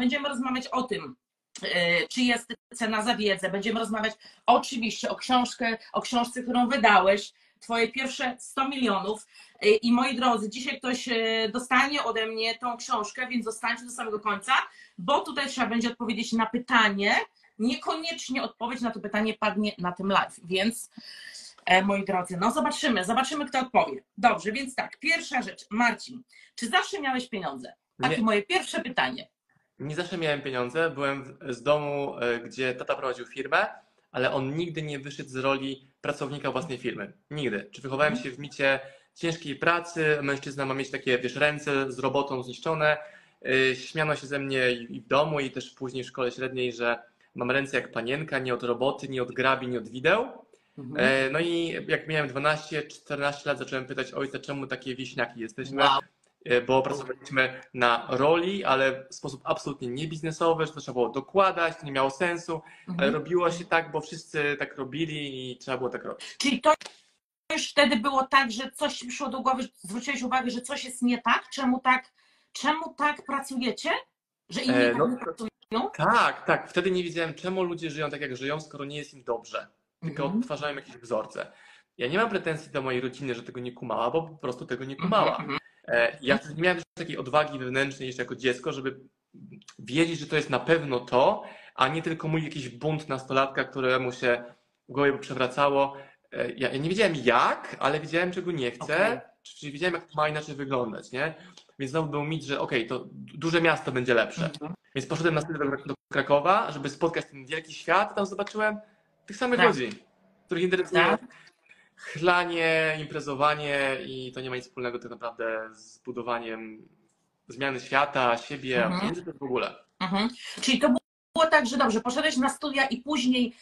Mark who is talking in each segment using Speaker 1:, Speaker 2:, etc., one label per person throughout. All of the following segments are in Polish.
Speaker 1: będziemy rozmawiać o tym, e, czy jest cena za wiedzę, będziemy rozmawiać oczywiście o książkę, o książce, którą wydałeś, twoje pierwsze 100 milionów e, i moi drodzy, dzisiaj ktoś e, dostanie ode mnie tą książkę, więc zostańcie do samego końca, bo tutaj trzeba będzie odpowiedzieć na pytanie, niekoniecznie odpowiedź na to pytanie padnie na tym live, więc moi drodzy. No zobaczymy, zobaczymy, kto odpowie. Dobrze, więc tak, pierwsza rzecz. Marcin, czy zawsze miałeś pieniądze? Takie
Speaker 2: Nie.
Speaker 1: moje pierwsze pytanie.
Speaker 2: Nie zawsze miałem pieniądze. Byłem z domu, e, gdzie tata prowadził firmę, ale on nigdy nie wyszedł z roli pracownika własnej firmy. Nigdy. Czy wychowałem się w micie ciężkiej pracy, mężczyzna ma mieć takie, wiesz, ręce z robotą zniszczone. E, Śmiano się ze mnie i w domu, i też później w szkole średniej, że mam ręce jak panienka, nie od roboty, nie od grabi, nie od wideł.
Speaker 1: Mhm.
Speaker 2: E, No i jak miałem 12-14 lat, zacząłem pytać ojca, czemu takie wieśniaki jesteśmy.
Speaker 1: Wow.
Speaker 2: E, bo pracowaliśmy na roli, ale w sposób absolutnie niebiznesowy, że to trzeba było dokładać, to nie miało sensu, ale
Speaker 1: Mhm.
Speaker 2: robiło się tak, bo wszyscy tak robili i trzeba było tak robić.
Speaker 1: Czyli to już wtedy było tak, że coś przyszło do głowy, zwróciłeś uwagę, że coś jest nie tak? Czemu tak, czemu tak pracujecie? Że inni
Speaker 2: E,
Speaker 1: tak
Speaker 2: no-
Speaker 1: nie pracują?
Speaker 2: Tak, tak. Wtedy nie wiedziałem, czemu ludzie żyją tak, jak żyją, skoro nie jest im dobrze. Tylko
Speaker 1: Mhm.
Speaker 2: odtwarzają jakieś wzorce. Ja nie mam pretensji do mojej rodziny, że tego nie kumała, bo po prostu tego nie kumała.
Speaker 1: Mhm,
Speaker 2: Ja wtedy nie miałem też takiej odwagi wewnętrznej jeszcze jako dziecko, żeby wiedzieć, że to jest na pewno to, a nie tylko mój jakiś bunt nastolatka, któremu się w głowie przewracało. E, Ja, ja nie wiedziałem jak, ale wiedziałem, czego nie chcę,
Speaker 1: Okej.
Speaker 2: czyli wiedziałem, jak to ma inaczej wyglądać, nie? Więc znowu był mit, że okej, to du- duże miasto będzie lepsze.
Speaker 1: Mhm.
Speaker 2: Więc poszedłem na studia do- do Krakowa, żeby spotkać ten wielki świat, tam zobaczyłem tych samych
Speaker 1: Tak.
Speaker 2: ludzi, których interesuje
Speaker 1: Tak.
Speaker 2: Chlanie, imprezowanie i to nie ma nic wspólnego tak naprawdę z budowaniem zmiany świata, siebie,
Speaker 1: Mhm.
Speaker 2: to w ogóle.
Speaker 1: Mhm. Czyli to było tak, że dobrze, poszedłeś na studia i później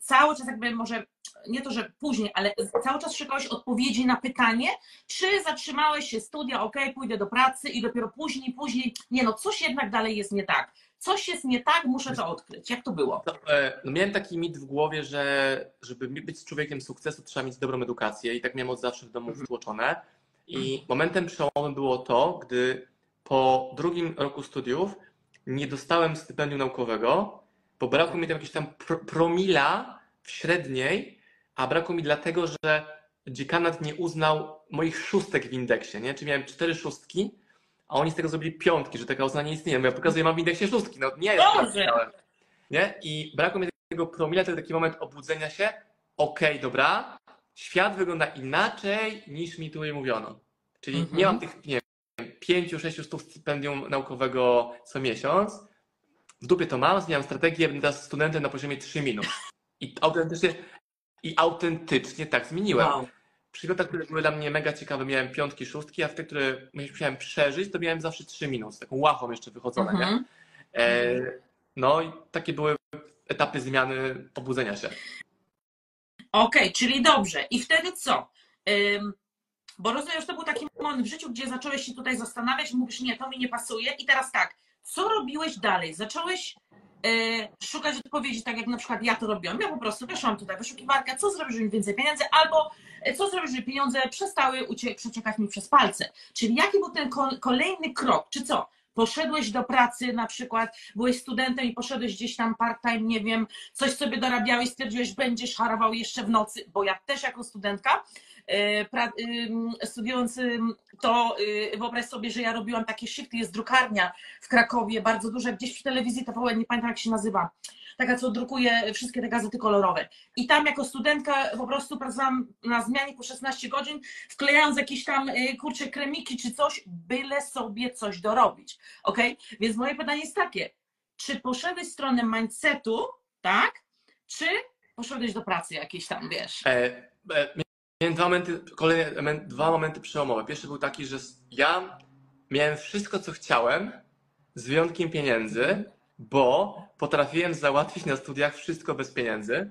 Speaker 1: cały czas jakby może, nie to, że później, ale cały czas szukałeś odpowiedzi na pytanie, czy zatrzymałeś się studia, ok, pójdę do pracy i dopiero później, później, nie no, coś jednak dalej jest nie tak. Coś jest nie tak, muszę to odkryć. Jak to było?
Speaker 2: No, e, no miałem taki mit w głowie, że żeby być człowiekiem sukcesu, trzeba mieć dobrą edukację i tak miałem od zawsze w domu
Speaker 1: Mhm.
Speaker 2: wtłoczone. I momentem przełomowym było to, gdy po drugim roku studiów nie dostałem stypendium naukowego, bo brakło mi tam jakiegoś tam pro, promila w średniej, a brakło mi dlatego, że dziekanat nie uznał moich szóstek w indeksie, nie? Czyli miałem cztery szóstki, a oni z tego zrobili piątki, że taka ocena nie istnieje. Ja pokazuję, mam w indeksie szóstki, no nie jest tak. Nie? I brakło mi tego promila, to taki moment obudzenia się, okej, dobra, świat wygląda inaczej niż mi tu mówiono. Czyli
Speaker 1: Mhm.
Speaker 2: nie mam tych, nie wiem, pięciu, sześciu stów stypendium naukowego co miesiąc. W dupie to mam, zmieniam strategię, będę teraz studentem na poziomie 3 minut. I autentycznie, i autentycznie tak zmieniłem.
Speaker 1: Wow.
Speaker 2: Przygodach, które były dla mnie mega ciekawe, miałem piątki, szóstki, a w te, które musiałem przeżyć, to miałem zawsze 3 minut, z taką łachą jeszcze wychodzone, nie?
Speaker 1: Mhm.
Speaker 2: E, no i takie były etapy zmiany obudzenia się.
Speaker 1: Okej, czyli dobrze. I wtedy co? Ym, bo rozumiem, że to był taki moment w życiu, gdzie zacząłeś się tutaj zastanawiać, mówisz, nie, to mi nie pasuje. I teraz tak, co robiłeś dalej? Zacząłeś y, szukać odpowiedzi, tak jak na przykład ja to robiłam. Ja po prostu weszłam tutaj, wyszukiwarka, co zrobić, żeby więcej pieniędzy, albo co zrobić, żeby pieniądze przestały przeciekać mi przez palce. Czyli jaki był ten ko- kolejny krok? Czy co? Poszedłeś do pracy, na przykład byłeś studentem i poszedłeś gdzieś tam part-time, nie wiem, coś sobie dorabiałeś, stwierdziłeś, będziesz harował jeszcze w nocy, bo ja też jako studentka, e, pra, studiując to y, wyobraź sobie, że ja robiłam takie shifty, jest drukarnia w Krakowie, bardzo duża, gdzieś przy telewizji TVN, nie pamiętam jak się nazywa, taka co drukuje wszystkie te gazety kolorowe. I tam jako studentka po prostu pracowałam na zmianie po 16 godzin, wklejając jakieś tam y, kurcze kremiki czy coś, byle sobie coś dorobić. ok? Więc moje pytanie jest takie, czy poszedłeś w stronę mindsetu, tak? Czy poszedłeś do pracy jakiejś tam, wiesz?
Speaker 2: E, e, miałem dwa momenty, kolejne dwa momenty przełomowe. Pierwszy był taki, że ja miałem wszystko, co chciałem, z wyjątkiem pieniędzy, bo potrafiłem załatwić na studiach wszystko bez pieniędzy.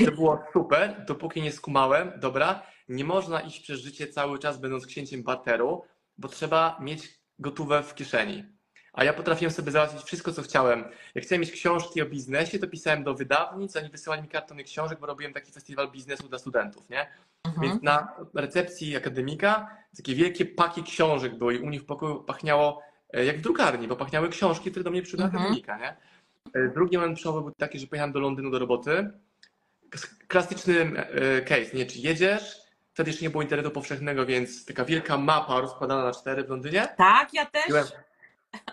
Speaker 2: I to było super, dopóki nie skumałem, dobra, nie można iść przez życie cały czas będąc księciem barteru, bo trzeba mieć gotówę w kieszeni. A ja potrafiłem sobie załatwić wszystko, co chciałem. Jak chciałem mieć książki o biznesie, to pisałem do wydawnic, oni wysyłali mi kartony książek, bo robiłem taki festiwal biznesu dla studentów, nie?
Speaker 1: Mhm.
Speaker 2: Więc na recepcji akademika takie wielkie paki książek były i u nich w pokoju pachniało jak w drukarni, bo pachniały książki, które do mnie przyszły na
Speaker 1: Mhm.
Speaker 2: Dominika, nie? E, Drugi moment przełomowy był taki, że pojechałem do Londynu do roboty. Klasyczny e, case, nie? Czy jedziesz? Wtedy jeszcze nie było internetu powszechnego, więc taka wielka mapa rozkładana na cztery w Londynie.
Speaker 1: Tak, ja też.
Speaker 2: Chodziłem,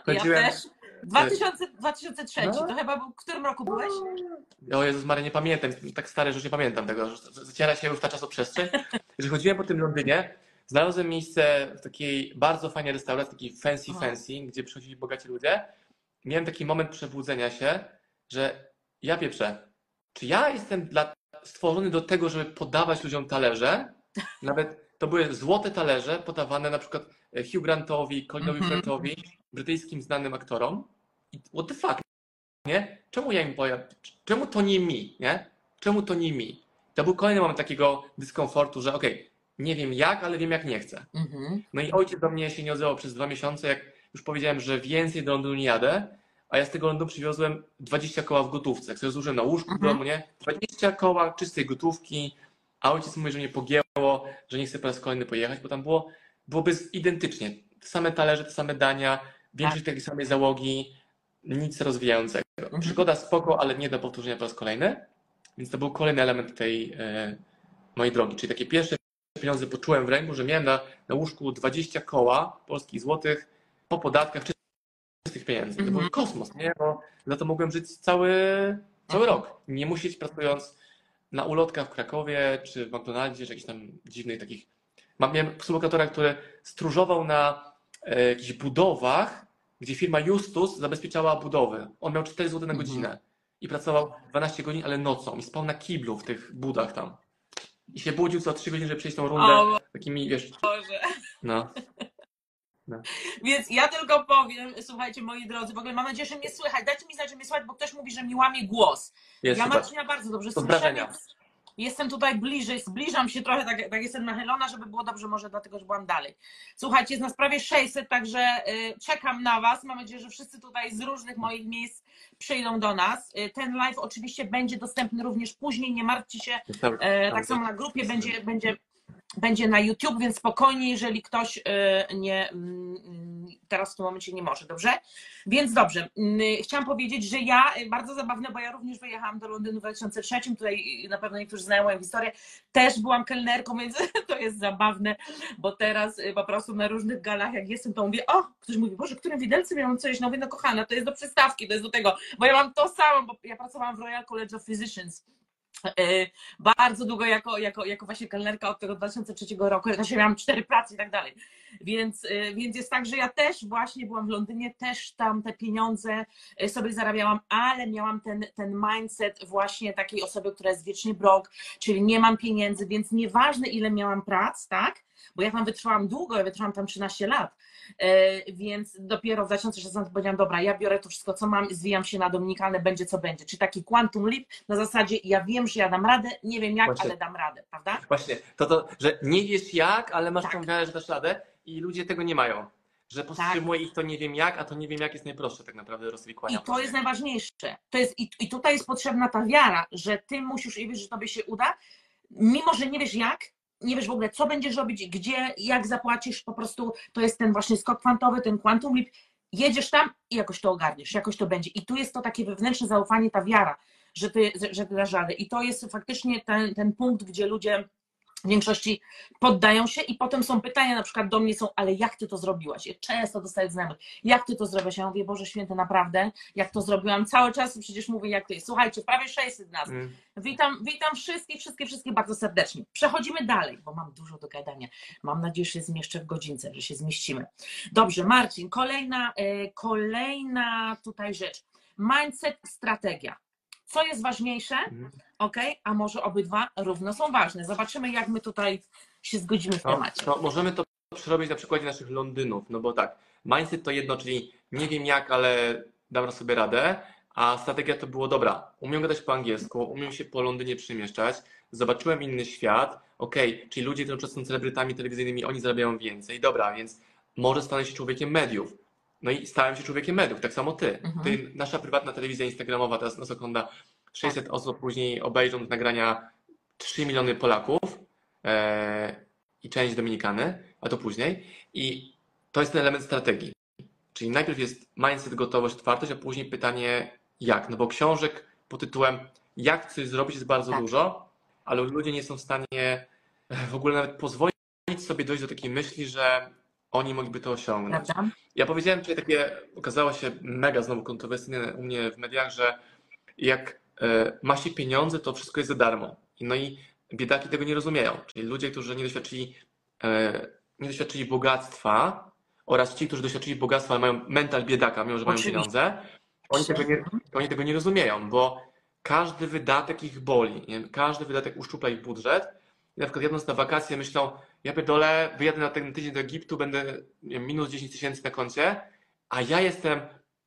Speaker 1: Ja
Speaker 2: chodziłem
Speaker 1: też. 2000, 2003,
Speaker 2: No.
Speaker 1: to chyba w którym roku byłeś?
Speaker 2: O Jezus Maria, nie pamiętam, tak stary, że już nie pamiętam tego, że zaciera się już ta czasoprzestrzeń. Że chodziłem po tym Londynie, znalazłem miejsce w takiej bardzo fajnej restauracji, takiej fancy fancy, gdzie przychodzili bogaci ludzie. Miałem taki moment przebudzenia się, że ja pieprzę, czy ja jestem dla, stworzony do tego, żeby podawać ludziom talerze? Nawet to były złote talerze podawane na przykład e, Hugh Grantowi, Colinowi
Speaker 1: Mhm.
Speaker 2: Firthowi, brytyjskim znanym aktorom. I what the fuck, nie? Czemu ja im powiem, czemu to nie mi, nie? Czemu to nie mi? To był kolejny moment takiego dyskomfortu, że okej, nie wiem jak, ale wiem jak nie chcę.
Speaker 1: Mhm.
Speaker 2: No i ojciec do mnie się nie odzywał przez dwa miesiące, jak już powiedziałem, że więcej do Londynu nie jadę, a ja z tego Londynu przywiozłem 20 koła w gotówce, które zużyłem na łóżku w
Speaker 1: Mhm.
Speaker 2: domu, nie? 20 koła czystej gotówki, a ojciec mówi, że mnie pogięło, że nie chce po raz kolejny pojechać, bo tam było, byłoby identycznie. Te same talerze, te same dania, większość takiej samej załogi, nic rozwijającego.
Speaker 1: Mhm.
Speaker 2: Przygoda spoko, ale nie do powtórzenia po raz kolejny. Więc to był kolejny element tej e, mojej drogi. Czyli takie pierwsze pieniądze poczułem w ręku, że miałem na, na łóżku 20 koła polskich złotych po podatkach czystych pieniędzy. To
Speaker 1: Mhm.
Speaker 2: był kosmos, nie? Bo za to mogłem żyć cały, cały
Speaker 1: Mhm.
Speaker 2: rok. Nie musieć pracując na ulotkach w Krakowie, czy w McDonaldzie, czy jakichś tam dziwnych takich. Mam, miałem współlokatora, który stróżował na e, jakichś budowach, gdzie firma Justus zabezpieczała budowy. On miał 4 zł na
Speaker 1: Mhm.
Speaker 2: godzinę i pracował 12 godzin, ale nocą i spał na kiblu w tych budach tam. I się budził co 3 godziny, żeby przejść tą rundę
Speaker 1: O
Speaker 2: takimi, wiesz,
Speaker 1: Boże.
Speaker 2: no.
Speaker 1: Więc ja tylko powiem, słuchajcie moi drodzy, w ogóle mam nadzieję, że mnie słychać. Dajcie mi znać, że mnie słychać, bo ktoś mówi, że mi łamie głos.
Speaker 2: Jest
Speaker 1: ja
Speaker 2: super.
Speaker 1: Marcina bardzo dobrze słyszę, więc jestem tutaj bliżej, zbliżam się trochę, tak, tak jestem nachylona, żeby było dobrze, może dlatego, że byłam dalej. Słuchajcie, jest nas prawie 600, także y, czekam na Was. Mam nadzieję, że wszyscy tutaj z różnych moich miejsc przyjdą do nas. Y, ten live oczywiście będzie dostępny również później, nie martwcie się, E, tak samo na grupie będzie, będzie, będzie na YouTube, więc spokojnie, jeżeli ktoś e, nie mm, mm, teraz w tym momencie nie może, dobrze? Więc dobrze, mm, chciałam powiedzieć, że ja, e, bardzo zabawne, bo ja również wyjechałam do Londynu w 2003, tutaj na pewno niektórzy znają moją historię, też byłam kelnerką, więc to jest zabawne, bo teraz po prostu na różnych galach, jak jestem, to mówię, o, ktoś mówi, Boże, którym widelcem ja mam coś, no mówię, no kochana, to jest do przystawki, to jest do tego, bo ja mam to samo, bo ja pracowałam w Royal College of Physicians, bardzo długo jako, jako, jako właśnie kelnerka od tego 2003 roku, znaczy miałam cztery prace i tak dalej. Więc, e, więc jest tak, że ja też właśnie byłam w Londynie, też tam te pieniądze e, sobie zarabiałam, ale miałam ten, ten mindset właśnie takiej osoby, która jest wiecznie brok, czyli nie mam pieniędzy, więc nieważne ile miałam prac, tak? Bo ja tam wytrwałam długo, ja wytrwałam tam 13 lat, E, więc dopiero w 2016 powiedziałam, dobra, ja biorę to wszystko, co mam, zwijam się na Dominikalne, będzie co będzie. Czyli taki quantum leap na zasadzie, ja wiem, że ja dam radę, nie wiem jak,
Speaker 2: Właśnie.
Speaker 1: ale dam radę, prawda?
Speaker 2: Właśnie, to to, że nie wiesz jak, ale masz
Speaker 1: Tak.
Speaker 2: tą wiarę, że dasz radę i ludzie tego nie mają. Że powstrzymuje ich to nie wiem jak, a to nie wiem jak jest najprostsze tak naprawdę rozwikłania.
Speaker 1: I to jest najważniejsze. To jest, i, I tutaj jest potrzebna ta wiara, że ty musisz i wiesz, że tobie się uda, mimo że nie wiesz jak, nie wiesz w ogóle, co będziesz robić, gdzie, jak zapłacisz, po prostu to jest ten właśnie skok kwantowy, ten quantum leap. Jedziesz tam i jakoś to ogarniesz, jakoś to będzie. I tu jest to takie wewnętrzne zaufanie, ta wiara, że ty, że ty dasz radę. I to jest faktycznie ten, ten punkt, gdzie ludzie w większości poddają się i potem są pytania na przykład do mnie są, ale jak ty to zrobiłaś? Ja często dostaję znajomych, jak ty to zrobiłaś? Ja mówię, Boże Święty, naprawdę, jak to zrobiłam? Cały czas przecież mówię, jak to jest. Słuchajcie, prawie 600 nas.
Speaker 2: Mm.
Speaker 1: Witam, witam wszystkich, wszystkich, wszystkich bardzo serdecznie. Przechodzimy dalej, bo mam dużo do gadania. Mam nadzieję, że się zmieszczę w godzince, że się zmieścimy. Dobrze, Marcin, kolejna, e, kolejna tutaj rzecz. Mindset, strategia. Co jest ważniejsze?
Speaker 2: Mhm.
Speaker 1: Ok, a może obydwa równo są ważne. Zobaczymy, jak my tutaj się zgodzimy w
Speaker 2: No,
Speaker 1: temacie.
Speaker 2: to możemy to przerobić na przykładzie naszych Londynów, no bo tak, mindset to jedno, czyli nie wiem jak, ale dam sobie radę, a strategia to było dobra, umiem gadać po angielsku, umiem się po Londynie przemieszczać, zobaczyłem inny świat, okej, czyli ludzie, którzy są celebrytami telewizyjnymi, oni zarabiają więcej, dobra, więc może stanę się człowiekiem mediów. No i stałem się człowiekiem mediów, tak samo ty.
Speaker 1: Mhm.
Speaker 2: ty nasza prywatna telewizja instagramowa teraz nas ogląda 600 osób, później obejrzą nagrania 3 miliony Polaków e, i część Dominikany, a to później. I to jest ten element strategii. Czyli najpierw jest mindset, gotowość, otwartość, a później pytanie jak. No bo książek pod tytułem jak coś zrobić jest bardzo
Speaker 1: Tak.
Speaker 2: dużo, ale ludzie nie są w stanie e, w ogóle nawet pozwolić sobie dojść do takiej myśli, że oni mogliby to osiągnąć.
Speaker 1: Prawda?
Speaker 2: Ja powiedziałem tutaj takie, okazało się mega znowu kontrowersyjne u mnie w mediach, że jak ma się pieniądze, to wszystko jest za darmo. No i biedaki tego nie rozumieją. Czyli ludzie, którzy nie doświadczyli, e, nie doświadczyli bogactwa oraz ci, którzy doświadczyli bogactwa, ale mają mental biedaka, mimo że mają
Speaker 1: Oczywiście.
Speaker 2: pieniądze, oni tego, nie, oni tego nie rozumieją, bo każdy wydatek ich boli. Nie? Każdy wydatek uszczupla ich budżet. I na przykład jadąc na wakacje myślą, ja pierdolę, wyjadę na ten tydzień do Egiptu, będę wiem, minus 10 tysięcy na koncie, a ja jestem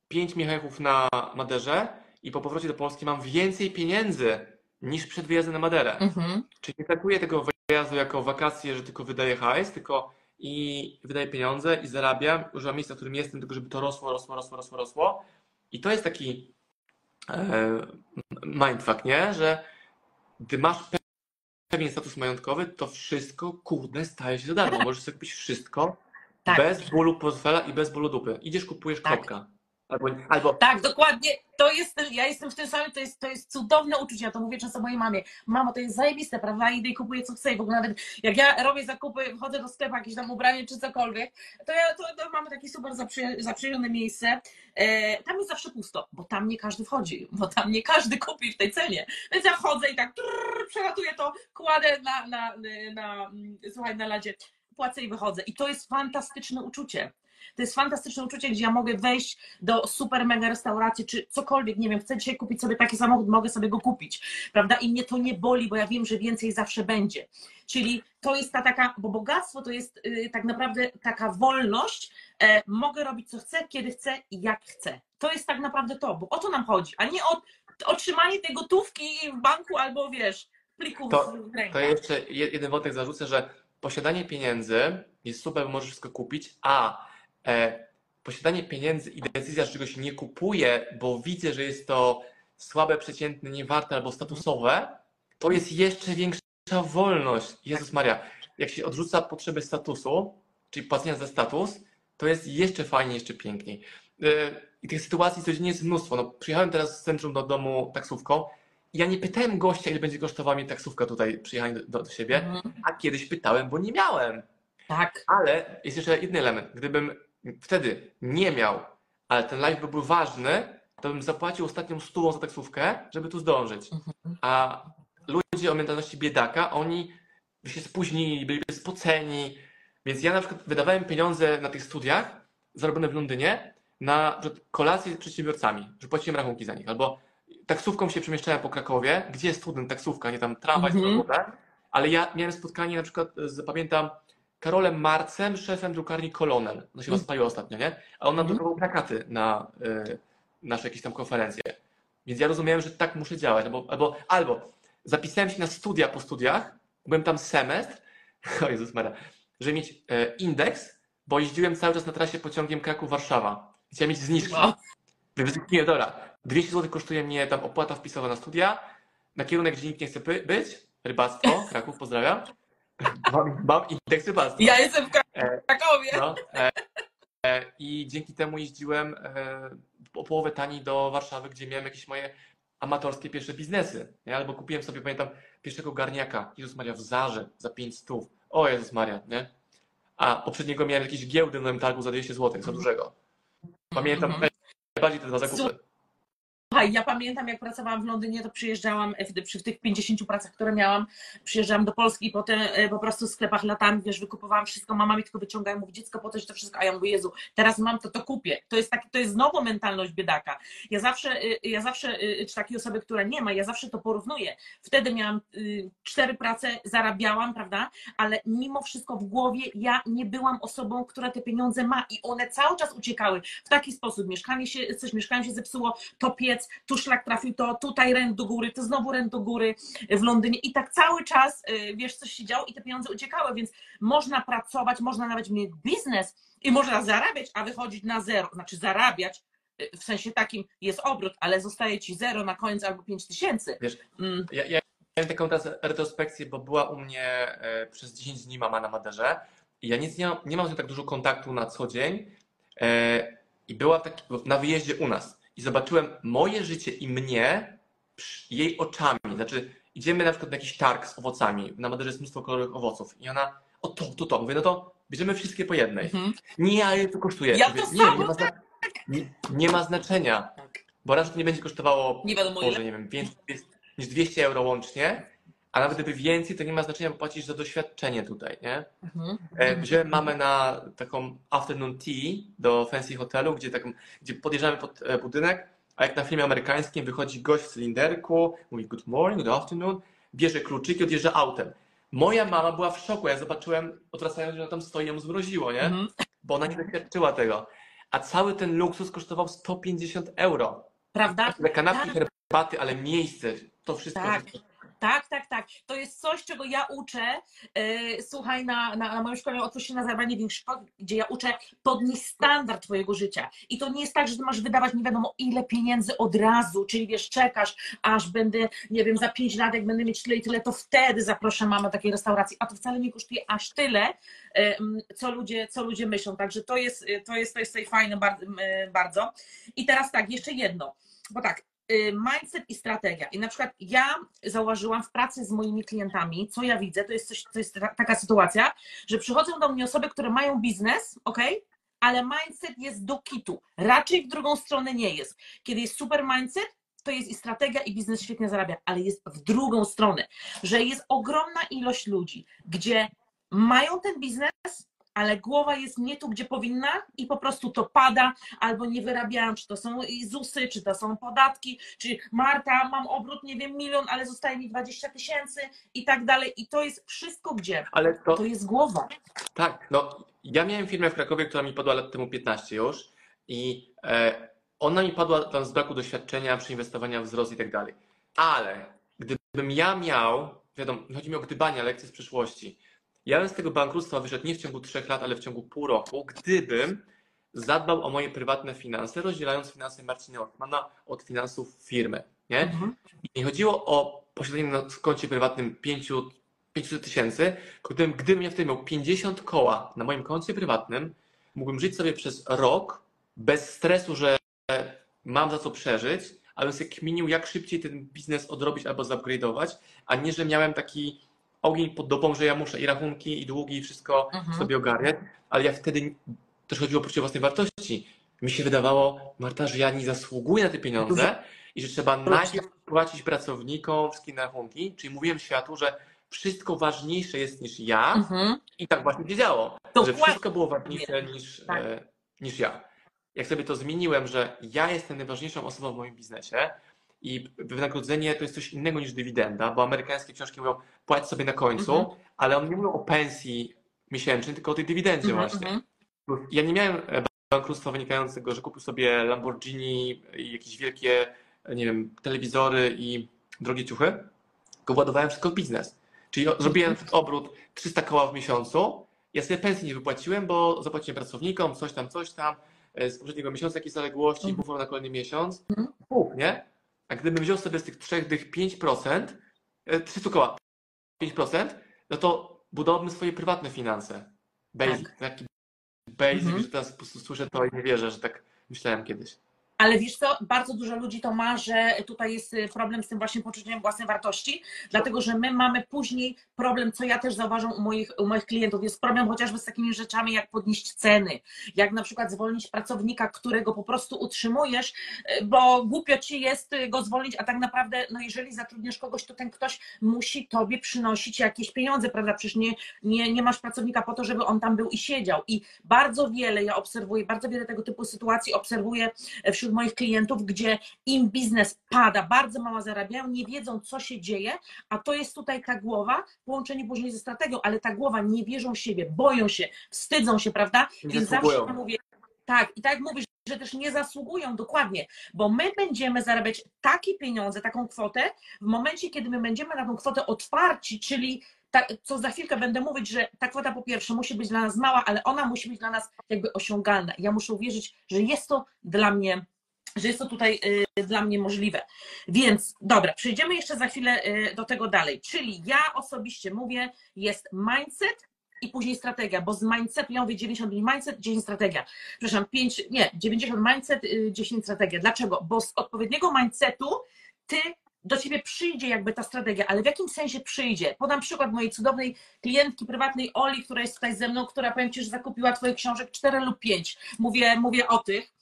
Speaker 2: 5 miechachów na Maderze i po powrocie do Polski mam więcej pieniędzy niż przed wyjazdem na Maderę.
Speaker 1: Mhm.
Speaker 2: Czyli nie traktuję tego wyjazdu jako wakacje, że tylko wydaję hajs, tylko i wydaję pieniądze i zarabiam, używam miejsca, w którym jestem, tylko żeby to rosło, rosło, rosło, rosło, rosło. I to jest taki e, mindfuck, nie? Że gdy masz pe- pewien status majątkowy, to wszystko, kurde, staje się za darmo. Możesz sobie kupić wszystko
Speaker 1: Tak.
Speaker 2: bez bólu portfela i bez bólu dupy. Idziesz, kupujesz
Speaker 1: Tak.
Speaker 2: kropka. Albo, albo
Speaker 1: Tak, dokładnie. To jest, ja jestem w tym samym, to jest, to jest cudowne uczucie. Ja to mówię często mojej mamie. Mamo, to jest zajebiste, prawda? Idę i kupuję co chcę. I w ogóle nawet jak ja robię zakupy, wchodzę do sklepu, jakieś tam ubranie czy cokolwiek, to ja to, to mamy takie super zaprzy, miejsce. E, tam jest zawsze pusto, bo tam nie każdy wchodzi, bo tam nie każdy kupi w tej cenie. Więc ja wchodzę i tak trrr, przelatuję to, kładę na, na, na, mm, słuchaj, na ladzie, płacę i wychodzę. I to jest fantastyczne uczucie. To jest fantastyczne uczucie, gdzie ja mogę wejść do super mega restauracji, czy cokolwiek, nie wiem, chcę dzisiaj kupić sobie taki samochód, mogę sobie go kupić, prawda? I mnie to nie boli, bo ja wiem, że więcej zawsze będzie. Czyli to jest ta taka, bo bogactwo to jest y, tak naprawdę taka wolność, e, mogę robić co chcę, kiedy chcę i jak chcę. To jest tak naprawdę to, bo o to nam chodzi, a nie o otrzymanie tej gotówki w banku albo wiesz, plików
Speaker 2: To-
Speaker 1: w ręku.
Speaker 2: To jeszcze je- jeden wątek zarzucę, że posiadanie pieniędzy jest super, bo możesz wszystko kupić, a posiadanie pieniędzy i decyzja, że czegoś nie kupuję, bo widzę, że jest to słabe, przeciętne, niewarte albo statusowe, to jest jeszcze większa wolność. Jezus Maria, jak się odrzuca potrzebę statusu, czyli płacenia za status, to jest jeszcze fajniej, jeszcze piękniej. E, I tych sytuacji codziennie jest mnóstwo. No, przyjechałem teraz z centrum do domu taksówką i ja nie pytałem gościa, ile będzie kosztowała mi taksówka tutaj, przyjechanie do, do siebie,
Speaker 1: Mhm.
Speaker 2: a kiedyś pytałem, bo nie miałem.
Speaker 1: Tak,
Speaker 2: Ale jest jeszcze inny element. Gdybym wtedy nie miał, ale ten live byłby ważny, to bym zapłacił ostatnią stówą za taksówkę, żeby tu zdążyć.
Speaker 1: Mhm.
Speaker 2: A ludzie o mentalności biedaka, oni by się spóźnili, byliby spoceni. Więc ja na przykład wydawałem pieniądze na tych studiach zarobione w Londynie na kolację z przedsiębiorcami, że płaciłem rachunki za nich. Albo taksówką się przemieszczałem po Krakowie, gdzie jest student, taksówka, nie tam tramwaj, mm ale ja miałem spotkanie na przykład, z, pamiętam, Karolem Marcem, szefem drukarni Kolonel. No się
Speaker 1: Mhm.
Speaker 2: rozpaliło ostatnio, nie? A on nam
Speaker 1: Mhm.
Speaker 2: drukował plakaty na y, nasze jakieś tam konferencje. Więc ja rozumiałem, że tak muszę działać. Albo, albo, albo zapisałem się na studia po studiach, byłem tam semestr, o Jezus Maria, żeby mieć e, indeks, bo jeździłem cały czas na trasie pociągiem Kraków-Warszawa. Chciałem mieć zniżki.
Speaker 1: Wow.
Speaker 2: Nie, dobra. 200 zł kosztuje mnie tam opłata wpisowa na studia, na kierunek, gdzie nikt nie chce być, rybactwo, Kraków, pozdrawiam. Mam, mam indeks rybactwa.
Speaker 1: ja jestem w
Speaker 2: E,
Speaker 1: Krakowie.
Speaker 2: no, e, e, I dzięki temu jeździłem o połowę taniej do Warszawy, gdzie miałem jakieś moje amatorskie pierwsze biznesy. Nie? Albo kupiłem sobie, pamiętam, pierwszego garniaka, Jezus Maria, w Zarze za 5 stów. O Jezus Maria, nie? A poprzedniego miałem jakieś giełdy na targu za 200 zł, za dużego. Pamiętam
Speaker 1: Mhm.
Speaker 2: najbardziej te dwa zakupy.
Speaker 1: Słuchaj, ja pamiętam, jak pracowałam w Londynie, to przyjeżdżałam w, przy tych 50 pracach, które miałam, przyjeżdżałam do Polski i potem e, po prostu w sklepach latami, wiesz, wykupowałam wszystko, mama mi tylko wyciąga i mówi, dziecko, po coś to wszystko, a ja mówię, Jezu, teraz mam to, to kupię. To jest, taki, to jest znowu mentalność biedaka. Ja zawsze, y, ja zawsze, y, czy takiej osoby, która nie ma, ja zawsze to porównuję. Wtedy miałam y, cztery prace, zarabiałam, prawda, ale mimo wszystko w głowie ja nie byłam osobą, która te pieniądze ma i one cały czas uciekały w taki sposób. Mieszkanie się, coś mieszkanie się zepsuło, to piec, tu szlak trafił, to tutaj rent do góry, to znowu rent do góry w Londynie. I tak cały czas, y, wiesz, coś się działo i te pieniądze uciekały, więc można pracować, można nawet mieć biznes i można zarabiać, a wychodzić na zero, znaczy zarabiać, y, w sensie takim jest obrót, ale zostaje ci zero na koniec albo pięć tysięcy.
Speaker 2: Wiesz,
Speaker 1: Mm,
Speaker 2: Ja, ja miałem taką teraz retrospekcję, bo była u mnie e, przez 10 dni mama na Maderze i ja nic nie mam, nie mam z nią tak dużo kontaktu na co dzień, e, i była taki, na wyjeździe u nas i zobaczyłem moje życie i mnie jej oczami. Znaczy, idziemy na przykład na jakiś targ z owocami, na Maderze jest mnóstwo kolorowych owoców i ona, o to, to, to. Mówię, no to bierzemy wszystkie po jednej.
Speaker 1: Mhm.
Speaker 2: Nie, ale to kosztuje.
Speaker 1: Ja
Speaker 2: Mówię,
Speaker 1: to
Speaker 2: nie, nie ma, zna- nie, nie ma znaczenia,
Speaker 1: Tak.
Speaker 2: bo raz to nie będzie kosztowało
Speaker 1: Nie wiadomo
Speaker 2: może,
Speaker 1: ile.
Speaker 2: nie wiem, więcej niż 200 euro łącznie, a nawet gdyby więcej, to nie ma znaczenia, bo płacisz za doświadczenie tutaj, nie?
Speaker 1: Mhm.
Speaker 2: Wziąłem mamę na taką afternoon tea do fancy hotelu, gdzie, taką, gdzie podjeżdżamy pod e, budynek, a jak na filmie amerykańskim wychodzi gość w cylinderku, mówi good morning, good afternoon, bierze kluczyki, odjeżdża autem. Moja mama była w szoku, ja zobaczyłem, odwracając, że ona tam stoi, ją zmroziło, nie?
Speaker 1: Mhm.
Speaker 2: Bo ona nie doświadczyła tego. A cały ten luksus kosztował 150 euro.
Speaker 1: Prawda?
Speaker 2: Kanapki,
Speaker 1: Tak.
Speaker 2: herbaty, ale miejsce, to wszystko.
Speaker 1: Tak. Tak, tak, tak. To jest coś, czego ja uczę. e, słuchaj, na, na, na moim szkole się na zarabianie większych gdzie ja uczę podnieść standard Twojego życia. I to nie jest tak, że Ty masz wydawać nie wiadomo ile pieniędzy od razu, czyli wiesz, czekasz, aż będę, nie wiem, za pięć lat, jak będę mieć tyle i tyle, to wtedy zaproszę mamę do takiej restauracji. A to wcale nie kosztuje aż tyle, co ludzie, co ludzie myślą. Także to jest, to jest, to jest tutaj fajne bardzo. I teraz tak, jeszcze jedno. Bo tak, mindset i strategia. I na przykład ja zauważyłam w pracy z moimi klientami, co ja widzę, to jest, coś, to jest ta- taka sytuacja, że przychodzą do mnie osoby, które mają biznes, ok? Ale mindset jest do kitu. Raczej w drugą stronę nie jest. Kiedy jest super mindset, to jest i strategia, i biznes świetnie zarabia, ale jest w drugą stronę, że jest ogromna ilość ludzi, gdzie mają ten biznes, ale głowa jest nie tu, gdzie powinna i po prostu to pada, albo nie wyrabiają, czy to są ZUSy, czy to są podatki, czy Marta, mam obrót, nie wiem, milion, ale zostaje mi 20 tysięcy i tak dalej. I to jest wszystko gdzie?
Speaker 2: Ale to,
Speaker 1: To jest głowa.
Speaker 2: Tak, no ja miałem firmę w Krakowie, która mi padła lat temu 15 już i e, ona mi padła tam z braku doświadczenia, przeinwestowania w wzrost i tak dalej. Ale gdybym ja miał, wiadomo, chodzi mi o gdybanie, lekcje z przyszłości, ja bym z tego bankructwa wyszedł nie w ciągu trzech lat, ale w ciągu pół roku, gdybym zadbał o moje prywatne finanse, rozdzielając finanse Marcina Ortmana od finansów firmy, nie?
Speaker 1: Mhm.
Speaker 2: Nie chodziło o posiadanie na koncie prywatnym 5 500 tysięcy, gdybym, gdybym ja wtedy miał 50 koła na moim koncie prywatnym, mógłbym żyć sobie przez rok bez stresu, że mam za co przeżyć, ale bym sobie kminił, jak szybciej ten biznes odrobić albo zupgrade'ować, a nie, że miałem taki ogień pod dopą, że ja muszę i rachunki, i długi, i wszystko
Speaker 1: Mhm.
Speaker 2: sobie ogarniać, ale ja wtedy też chodziło o poczucie własnej wartości. Mi się wydawało, Marta, że ja nie zasługuję na te pieniądze i że trzeba najpierw płacić pracownikom wszystkie rachunki, czyli mówiłem światu, że wszystko ważniejsze jest niż ja
Speaker 1: Mhm.
Speaker 2: i tak właśnie się działo, że wszystko było ważniejsze niż,
Speaker 1: Tak.
Speaker 2: e, niż ja. Jak sobie to zmieniłem, że ja jestem najważniejszą osobą w moim biznesie i wynagrodzenie to jest coś innego niż dywidenda, bo amerykańskie książki mówią płać sobie na końcu,
Speaker 1: Mhm.
Speaker 2: ale one nie mówią o pensji miesięcznej, tylko o tej dywidendzie
Speaker 1: Mhm,
Speaker 2: właśnie.
Speaker 1: mhm.
Speaker 2: Ja nie miałem e, bankructwa wynikającego, że kupił sobie Lamborghini i jakieś wielkie, e, nie wiem, telewizory i drogie ciuchy, tylko władowałem wszystko w biznes. Czyli o- zrobiłem obrót 300 koła w miesiącu, ja sobie pensji nie wypłaciłem, bo zapłaciłem pracownikom, coś tam, coś tam, e, z poprzedniego miesiąca jakieś zaległości,
Speaker 1: Mhm.
Speaker 2: bufor na kolejny miesiąc,
Speaker 1: Mhm.
Speaker 2: Nie? A gdybym wziął sobie z tych trzech dych 5%, e, 300 koła, 5%, no to budowałbym swoje prywatne finanse. Basic, taki basic,
Speaker 1: Mhm.
Speaker 2: że teraz po prostu słyszę to i nie wierzę, że tak myślałem kiedyś.
Speaker 1: Ale wiesz co, bardzo dużo ludzi to ma, że tutaj jest y, problem z tym właśnie poczuciem własnej wartości, dlatego że my mamy później problem, co ja też zauważam u moich, u moich klientów, jest problem chociażby z takimi rzeczami, jak podnieść ceny, jak na przykład zwolnić pracownika, którego po prostu utrzymujesz, y, bo głupio ci jest y, go zwolnić, a tak naprawdę, no jeżeli zatrudniesz kogoś, to ten ktoś musi tobie przynosić jakieś pieniądze, prawda? Przecież nie, nie, nie masz pracownika po to, żeby on tam był i siedział. I bardzo wiele, ja obserwuję, bardzo wiele tego typu sytuacji obserwuję wśród moich klientów, gdzie im biznes pada, bardzo mało zarabiają, nie wiedzą, co się dzieje, a to jest tutaj ta głowa, połączenie później ze strategią, ale ta głowa nie wierzą w siebie, boją się, wstydzą się, prawda?
Speaker 2: Nie
Speaker 1: Więc
Speaker 2: zasługują.
Speaker 1: zawsze mówię, tak, i tak mówisz, że też nie zasługują dokładnie, bo my będziemy zarabiać takie pieniądze, taką kwotę, w momencie, kiedy my będziemy na tą kwotę otwarci, czyli ta, co za chwilkę będę mówić, że ta kwota po pierwsze musi być dla nas mała, ale ona musi być dla nas jakby osiągalna. Ja muszę uwierzyć, że jest to dla mnie że jest to tutaj y, dla mnie możliwe. Więc dobra, przejdziemy jeszcze za chwilę y, do tego dalej. Czyli ja osobiście mówię, jest mindset i później strategia, bo z mindsetu, ja mówię 95 mindset, 10 strategia. Przepraszam, 5, nie, 90 mindset, y, 10 strategia. Dlaczego? Bo z odpowiedniego mindsetu ty do ciebie przyjdzie jakby ta strategia, ale w jakim sensie przyjdzie? Podam przykład mojej cudownej klientki prywatnej Oli, która jest tutaj ze mną, która powiem ci, że zakupiła twoich książek 4 lub 5. Mówię, mówię o tych,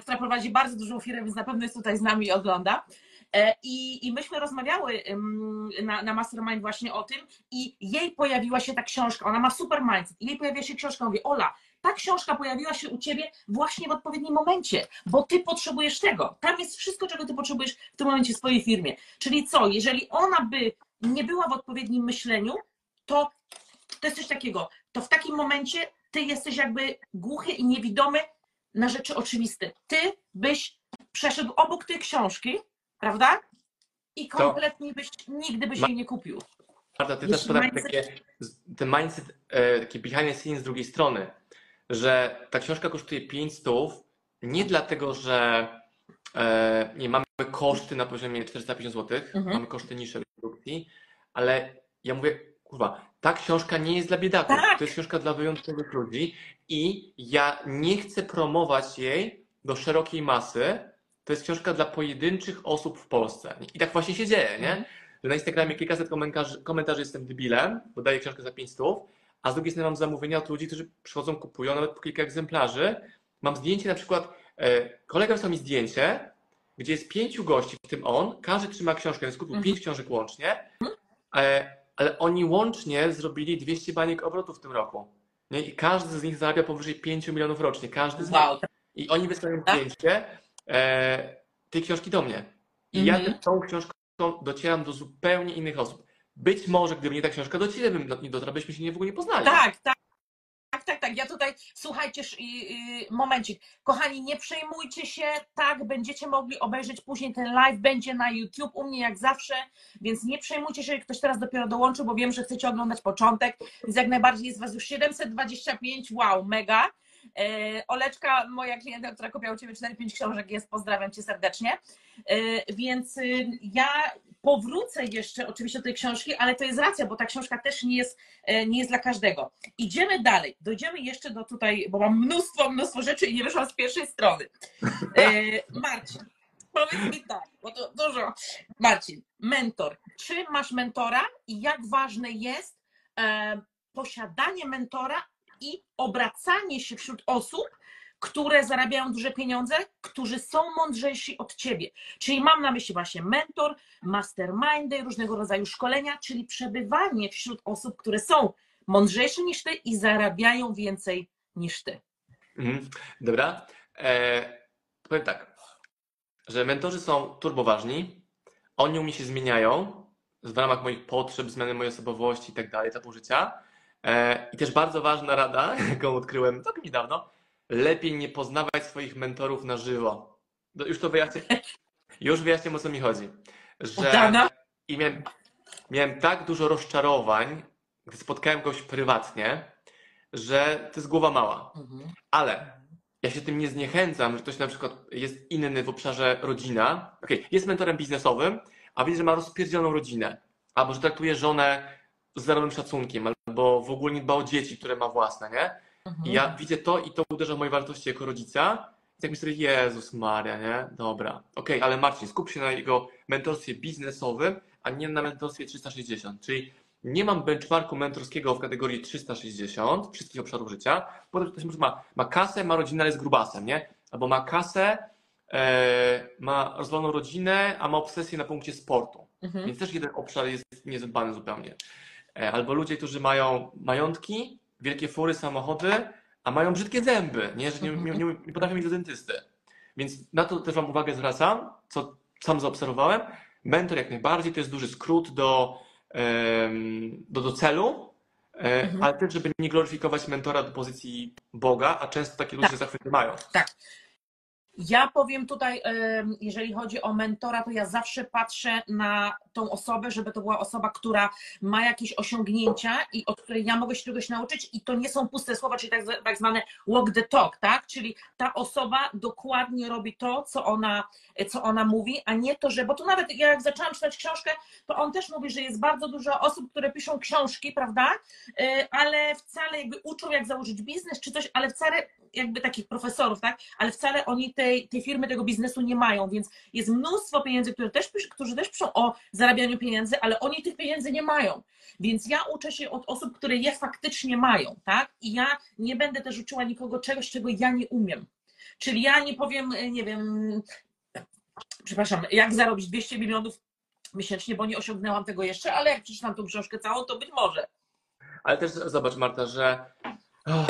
Speaker 1: która prowadzi bardzo dużą firmę, więc na pewno jest tutaj z nami i ogląda. E, I, I myśmy rozmawiały na, na Mastermind właśnie o tym i jej pojawiła się ta książka, ona ma super mindset, i jej pojawiła się książka, mówię, Ola, ta książka pojawiła się u ciebie właśnie w odpowiednim momencie, bo ty potrzebujesz tego. Tam jest wszystko, czego ty potrzebujesz w tym momencie w swojej firmie. Czyli co, jeżeli ona by nie była w odpowiednim myśleniu, to to jest coś takiego, to w takim momencie ty jesteś jakby głuchy i niewidomy na rzeczy oczywiste. Ty byś przeszedł obok tej książki, prawda? I kompletnie byś, nigdy byś jej nie kupił.
Speaker 2: Marta, ty
Speaker 1: Jeśli
Speaker 2: też podam
Speaker 1: mindset-
Speaker 2: takie, ten mindset, e, taki behind the scenes z drugiej strony, że ta książka kosztuje 5 stów nie dlatego, że e, nie mamy koszty na poziomie 450 zł,
Speaker 1: Mhm.
Speaker 2: mamy koszty niższe produkcji, ale ja mówię, kurwa, ta książka nie jest dla biedaków,
Speaker 1: Tak.
Speaker 2: to jest książka dla wyjątkowych ludzi i ja nie chcę promować jej do szerokiej masy, to jest książka dla pojedynczych osób w Polsce. I tak właśnie się dzieje, nie? Że na Instagramie kilkaset komentarzy, komentarzy jestem debilem, bo daję książkę za 5 stów, a z drugiej strony mam zamówienia od ludzi, którzy przychodzą, kupują nawet po kilka egzemplarzy. Mam zdjęcie na przykład, e, kolega wysłał mi zdjęcie, gdzie jest pięciu gości, w tym on, każdy trzyma książkę, więc kupił
Speaker 1: Mhm.
Speaker 2: pięć książek łącznie, e, ale oni łącznie zrobili 200 baniek obrotów w tym roku. Nie? I każdy z nich zarabia powyżej 5 milionów rocznie, każdy z nich.
Speaker 1: Wow.
Speaker 2: I oni wysyłają
Speaker 1: Tak.
Speaker 2: zdjęcie e, tej książki do mnie. I ja
Speaker 1: Mhm.
Speaker 2: tą książką docieram do zupełnie innych osób. Być może, gdyby nie ta książka, do ciebie bym nie dotarł, byśmy się nie w ogóle nie poznali.
Speaker 1: Tak, tak. Tak, tak, tak. Ja tutaj, słuchajcie, i- momencik. Kochani, nie przejmujcie się, tak, będziecie mogli obejrzeć później ten live, będzie na YouTube, u mnie jak zawsze, więc nie przejmujcie się, ktoś teraz dopiero dołączył, bo wiem, że chcecie oglądać początek, więc jak najbardziej jest Was już 725, wow, mega. E, Oleczka, moja klientka, która kupiła u Ciebie 4-5 książek jest, pozdrawiam Cię serdecznie. E, Więc y, ja powrócę jeszcze oczywiście do tej książki, ale to jest racja, bo ta książka też nie jest, e, nie jest dla każdego. Idziemy dalej. Dojdziemy jeszcze do tutaj, bo mam mnóstwo, mnóstwo rzeczy i nie wyszłam z pierwszej strony. Marcin, powiedz mi tak, bo to dużo. Marcin, mentor. Czy masz mentora i jak ważne jest posiadanie mentora i obracanie się wśród osób, które zarabiają duże pieniądze, którzy są mądrzejsi od ciebie. Czyli mam na myśli właśnie mentor, mastermindy, różnego rodzaju szkolenia, czyli przebywanie wśród osób, które są mądrzejsze niż ty i zarabiają więcej niż ty.
Speaker 2: Mhm. Dobra. E, powiem tak, że mentorzy są turboważni, oni u mnie się zmieniają w ramach moich potrzeb, zmiany mojej osobowości i tak dalej, etapu życia. E, I też bardzo ważna rada, jaką odkryłem całkiem niedawno, lepiej nie poznawać swoich mentorów na żywo. No, Już to wyjaśnię, już wyjaśnię o co mi chodzi. Że i miałem, miałem tak dużo rozczarowań, gdy spotkałem kogoś prywatnie, że to jest głowa mała. Ale ja się tym nie zniechęcam, że ktoś na przykład jest inny w obszarze rodzina. Okej, jest mentorem biznesowym, a widzę, że ma rozpierdzioną rodzinę. Albo że traktuje żonę zerowym szacunkiem, albo w ogóle nie dba o dzieci, które ma własne, nie? I ja widzę to i to uderza w moje wartości jako rodzica. I tak myślę, Jezus Maria, nie? Dobra. Okej, ale Marcin, skup się na jego mentorstwie biznesowym, a nie na mentorstwie 360. Czyli nie mam benchmarku mentorskiego w kategorii 360 wszystkich obszarów życia, bo ktoś ma, ma kasę, ma rodzinę, ale jest grubasem, nie? Albo ma kasę, e, ma rozwaloną rodzinę, a ma obsesję na punkcie sportu.
Speaker 1: Mhm.
Speaker 2: Więc też jeden obszar jest niezadbany zupełnie. E, Albo ludzie, którzy mają majątki, wielkie fury, samochody, a mają brzydkie zęby, nie, że nie, nie, nie, nie potrafią iść do dentysty. Więc na to też Wam uwagę zwracam, co sam zaobserwowałem. Mentor jak najbardziej to jest duży skrót do, do, do celu, e,
Speaker 1: Mhm.
Speaker 2: ale też, żeby nie gloryfikować mentora do pozycji Boga, a często takie ludzie
Speaker 1: Tak.
Speaker 2: zachwyty mają.
Speaker 1: Ja powiem tutaj, jeżeli chodzi o mentora, to ja zawsze patrzę na tą osobę, żeby to była osoba, która ma jakieś osiągnięcia i od której ja mogę się czegoś nauczyć i to nie są puste słowa, czyli tak, tak zwane walk the talk, tak? Czyli ta osoba dokładnie robi to, co ona, co ona mówi, a nie to, że, bo to nawet ja jak zaczęłam czytać książkę, to on też mówi, że jest bardzo dużo osób, które piszą książki, prawda? Y, Ale wcale jakby uczą, jak założyć biznes czy coś, ale wcale jakby takich profesorów, tak? Ale wcale oni tej, tej firmy, tego biznesu nie mają, więc jest mnóstwo pieniędzy, które też, którzy też piszą o zarabianiu pieniędzy, ale oni tych pieniędzy nie mają. Więc ja uczę się od osób, które je faktycznie mają, tak? I ja nie będę też uczyła nikogo czegoś, czego ja nie umiem. Czyli ja nie powiem, y, nie wiem, przepraszam, jak zarobić 200 milionów miesięcznie, bo nie osiągnęłam tego jeszcze, ale jak przeczytam tą książkę całą, to być może.
Speaker 2: Ale też zobacz, Marta, że oh,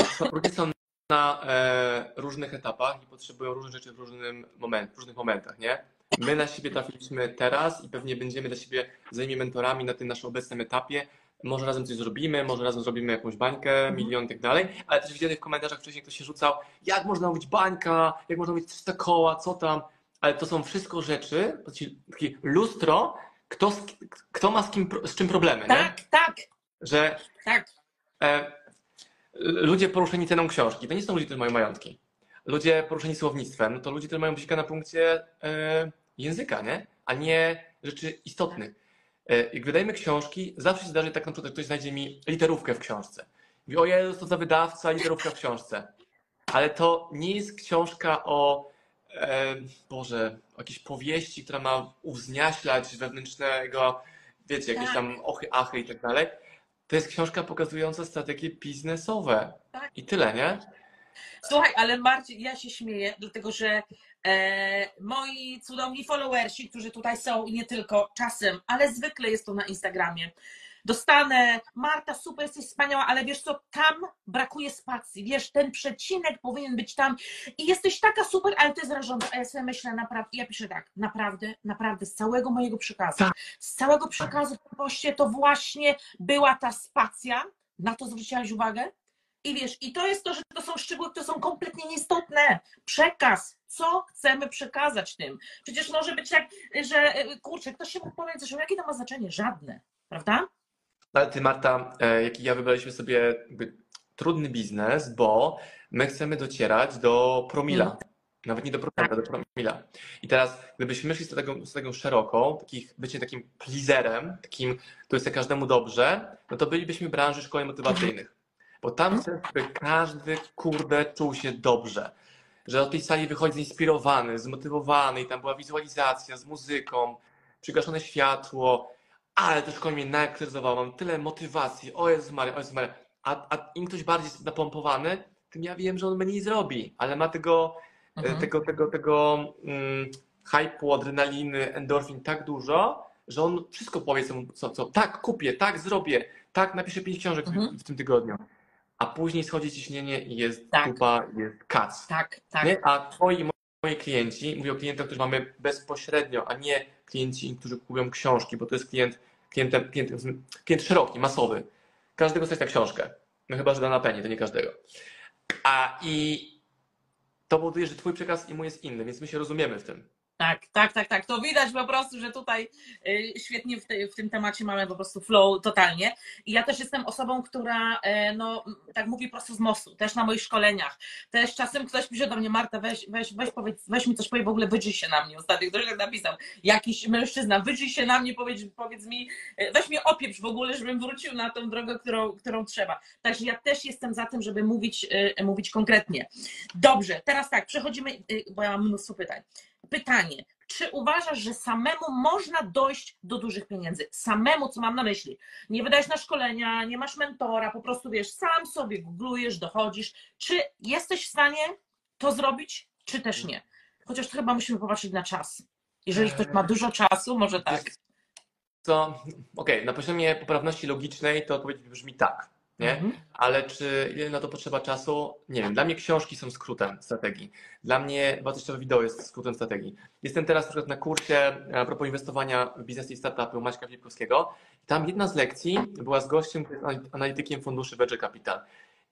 Speaker 2: są na e, różnych etapach i potrzebują różnych rzeczy w, różnym moment, w różnych momentach, nie? My na siebie trafiliśmy teraz i pewnie będziemy dla siebie wzajemnie mentorami na tym naszym obecnym etapie. Może razem coś zrobimy, może razem zrobimy jakąś bańkę, milion i tak dalej, ale też widziałem w komentarzach wcześniej ktoś się rzucał, jak można mówić bańka, jak można mówić 300 koła, co tam, ale to są wszystko rzeczy, takie lustro, kto, kto ma z, kim, z czym problemy, nie?
Speaker 1: Tak, tak,
Speaker 2: Że
Speaker 1: tak.
Speaker 2: e, ludzie poruszeni ceną książki, to nie są ludzie, którzy mają majątki. Ludzie poruszeni słownictwem, no to ludzie, którzy mają bzika na punkcie e, języka, nie? A nie rzeczy istotnych. E, jak wydajemy książki, zawsze się zdarzy tak na przykład, że ktoś znajdzie mi literówkę w książce. Mówi, o Jezus, to za wydawca, literówka w książce. Ale to nie jest książka o, e, Boże, o jakiejś powieści, która ma uwzniaślać wewnętrznego, wiecie, jakieś
Speaker 1: Tak.
Speaker 2: tam ochy, achy i tak dalej. To jest książka pokazująca strategie biznesowe.
Speaker 1: Tak.
Speaker 2: I tyle, nie?
Speaker 1: Słuchaj, ale Marcin, ja się śmieję, dlatego że e, moi cudowni followersi, którzy tutaj są i nie tylko czasem, ale zwykle jest to na Instagramie. Dostanę, Marta, super, jesteś wspaniała, ale wiesz co, tam brakuje spacji, wiesz, ten przecinek powinien być tam i jesteś taka super, ale to jest rażące. A ja sobie myślę, naprawdę, ja piszę tak, naprawdę, naprawdę, z całego mojego przekazu,
Speaker 2: Tak.
Speaker 1: z całego przekazu w poście to właśnie była ta spacja, na to zwróciłaś uwagę? I wiesz, i to jest to, że to są szczegóły, które są kompletnie nieistotne. Przekaz, co chcemy przekazać tym. Przecież może być tak, że e, kurczę, ktoś się mógł powiedzieć, że jakie to ma znaczenie? Żadne, prawda?
Speaker 2: Ale ty, Marta, e, jak i ja wybraliśmy sobie trudny biznes, bo my chcemy docierać do promila.
Speaker 1: Mhm.
Speaker 2: Nawet nie do procenta, do promila. I teraz, gdybyśmy szli z tego, z tego szeroko, takich, bycie takim pleaserem, takim, który chce każdemu dobrze, no to bylibyśmy w branży szkoleń motywacyjnych. Bo tam chcę, żeby każdy, kurde, czuł się dobrze. Że od tej sali wychodzi zinspirowany, zmotywowany i tam była wizualizacja z muzyką, przygaszone światło, ale to szkolenie mnie naaktywizowało, mam tyle motywacji, o Jezus Maria, o Jezus Maria. A, a im ktoś bardziej jest napompowany, tym ja wiem, że on mniej zrobi, ale ma tego,
Speaker 1: Mhm.
Speaker 2: e, tego, tego, tego mm, hype'u, adrenaliny, endorfin tak dużo, że on wszystko powie, co, co, co tak kupię, tak zrobię, tak napiszę pięć książek w-
Speaker 1: Mhm.
Speaker 2: w, tym tygodniu. A później schodzi ciśnienie i jest
Speaker 1: Tak.
Speaker 2: kupa, jest kac.
Speaker 1: Tak, tak.
Speaker 2: Nie? A twoi moi klienci, mówię o klientach, których mamy bezpośrednio, a nie klienci, którzy kupują książki, bo to jest klient, klient, klient szeroki, masowy. Każdego stać na książkę. No chyba, że da na penie, to nie każdego. A i to powoduje, że twój przekaz i mój jest inny, więc my się rozumiemy w tym.
Speaker 1: Tak, tak, tak, tak. To widać po prostu, że tutaj y, świetnie w, te, w tym temacie mamy po prostu flow totalnie. I ja też jestem osobą, która e, no, tak mówi prosto z mostu, też na moich szkoleniach. Też czasem ktoś pisze do mnie, Marta, weź, weź, weź, powiedz, weź mi coś powie, w ogóle wydrzyj się na mnie. Ostatnio ktoś tak napisał, jakiś mężczyzna, wydrzyj się na mnie, powiedz, powiedz mi, e, weź mnie opieprz w ogóle, żebym wrócił na tą drogę, którą, którą trzeba. Także ja też jestem za tym, żeby mówić, e, mówić konkretnie. Dobrze, teraz tak, przechodzimy, bo ja mam mnóstwo pytań. Pytanie, czy uważasz, że samemu można dojść do dużych pieniędzy? Samemu, co mam na myśli? Nie wydajesz na szkolenia, nie masz mentora, po prostu wiesz, sam sobie googlujesz, dochodzisz. Czy jesteś w stanie to zrobić, czy też nie? Chociaż to chyba musimy popatrzeć na czas. Jeżeli ktoś ma dużo czasu, może tak.
Speaker 2: Co, okej, na poziomie poprawności logicznej to odpowiedź brzmi tak, nie?
Speaker 1: Mhm.
Speaker 2: Ale czy ile na to potrzeba czasu? Nie wiem. Dla mnie książki są skrótem strategii. Dla mnie wartościowe wideo jest skrótem strategii. Jestem teraz na przykład na kursie a propos inwestowania w biznes i startupy u Maćka Filipkowskiego. Tam jedna z lekcji była z gościem, który jest analitykiem funduszy Venture Capital.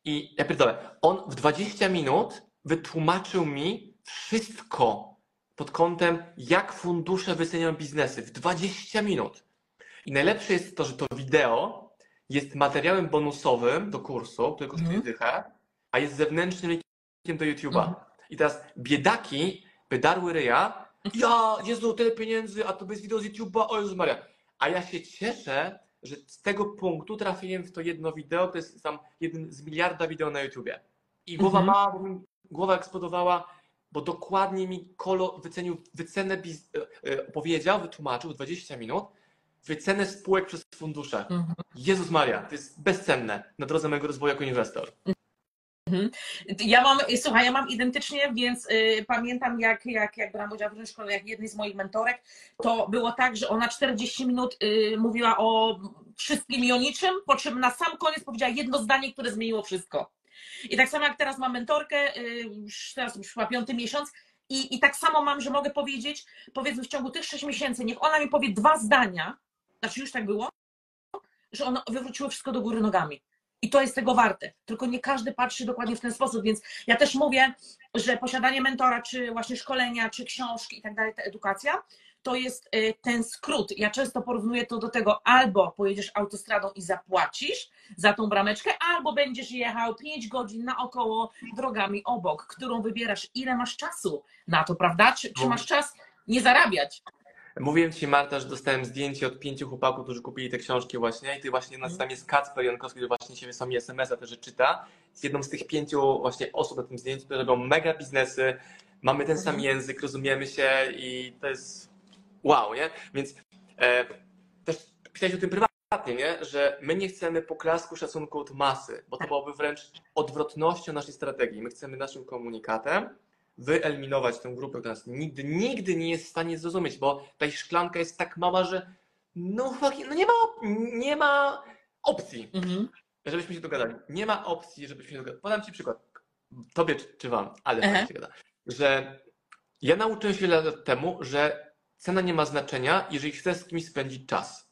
Speaker 2: I ja pierdolę, on w 20 minut wytłumaczył mi, wszystko pod kątem, jak fundusze wyceniają biznesy w 20 minut. I najlepsze jest to, że to wideo jest materiałem bonusowym do kursu, który kosztuje
Speaker 1: Mhm.
Speaker 2: dychę, a jest zewnętrznym linkiem do YouTube'a.
Speaker 1: Mhm.
Speaker 2: I teraz biedaki wydarły ryja, ja, Jezu, tyle pieniędzy, a to bez wideo z YouTube'a, o Jezus Maria. A ja się cieszę, że z tego punktu trafiłem w to jedno wideo, to jest tam jeden z miliarda wideo na YouTubie. I głowa
Speaker 1: Mhm.
Speaker 2: mała, bo mi głowa eksplodowała, bo dokładnie mi Kolo wycenił wycenę, biz... e, e, powiedział, wytłumaczył 20 minut, wycenę spółek przez fundusze.
Speaker 1: Mhm.
Speaker 2: Jezus Maria, to jest bezcenne na drodze mojego rozwoju jako inwestor.
Speaker 1: Ja mam, słuchaj, ja mam identycznie, więc y, pamiętam jak, jak, jak brałam udział w różnych szkoleniach jednej z moich mentorek, to było tak, że ona 40 minut y, mówiła o wszystkim i o niczym, po czym na sam koniec powiedziała jedno zdanie, które zmieniło wszystko. I tak samo jak teraz mam mentorkę, y, już teraz już chyba piąty miesiąc, i, i tak samo mam, że mogę powiedzieć, powiedzmy w ciągu tych 6 miesięcy, niech ona mi powie dwa zdania, znaczy już tak było, że one wywróciły wszystko do góry nogami. I to jest tego warte. Tylko nie każdy patrzy dokładnie w ten sposób, więc ja też mówię, że posiadanie mentora, czy właśnie szkolenia, czy książki i tak dalej, ta edukacja, to jest y, ten skrót. Ja często porównuję to do tego, albo pojedziesz autostradą i zapłacisz za tą brameczkę, albo będziesz jechał 5 godzin naokoło drogami obok, którą wybierasz. Ile masz czasu na to, prawda? Czy, czy masz czas nie zarabiać?
Speaker 2: Mówiłem Ci, Marta, że dostałem zdjęcie od pięciu chłopaków, którzy kupili te książki właśnie i ty właśnie nas tam jest Kacper Jankowski, który właśnie się wysłał mi SMS-a też, czyta. Z jedną z tych pięciu właśnie osób na tym zdjęciu, które robią mega biznesy, mamy ten sam
Speaker 1: Mhm.
Speaker 2: język, rozumiemy się i to jest wow, nie? Więc e, też pisałeś o tym prywatnie, nie? Że my nie chcemy poklasku szacunku od masy, bo to byłoby wręcz odwrotnością naszej strategii. My chcemy naszym komunikatem wyeliminować tę grupę, która nas nigdy, nigdy nie jest w stanie zrozumieć, bo ta szklanka jest tak mała, że no, no nie, ma, nie ma opcji,
Speaker 1: Mhm.
Speaker 2: żebyśmy się dogadali. Nie ma opcji, żebyśmy się dogadali. Podam Ci przykład. Tobie czy, czy Wam, ale fajnie się gada. Że ja nauczyłem się wiele lat temu, że cena nie ma znaczenia, jeżeli chcę z kimś spędzić czas.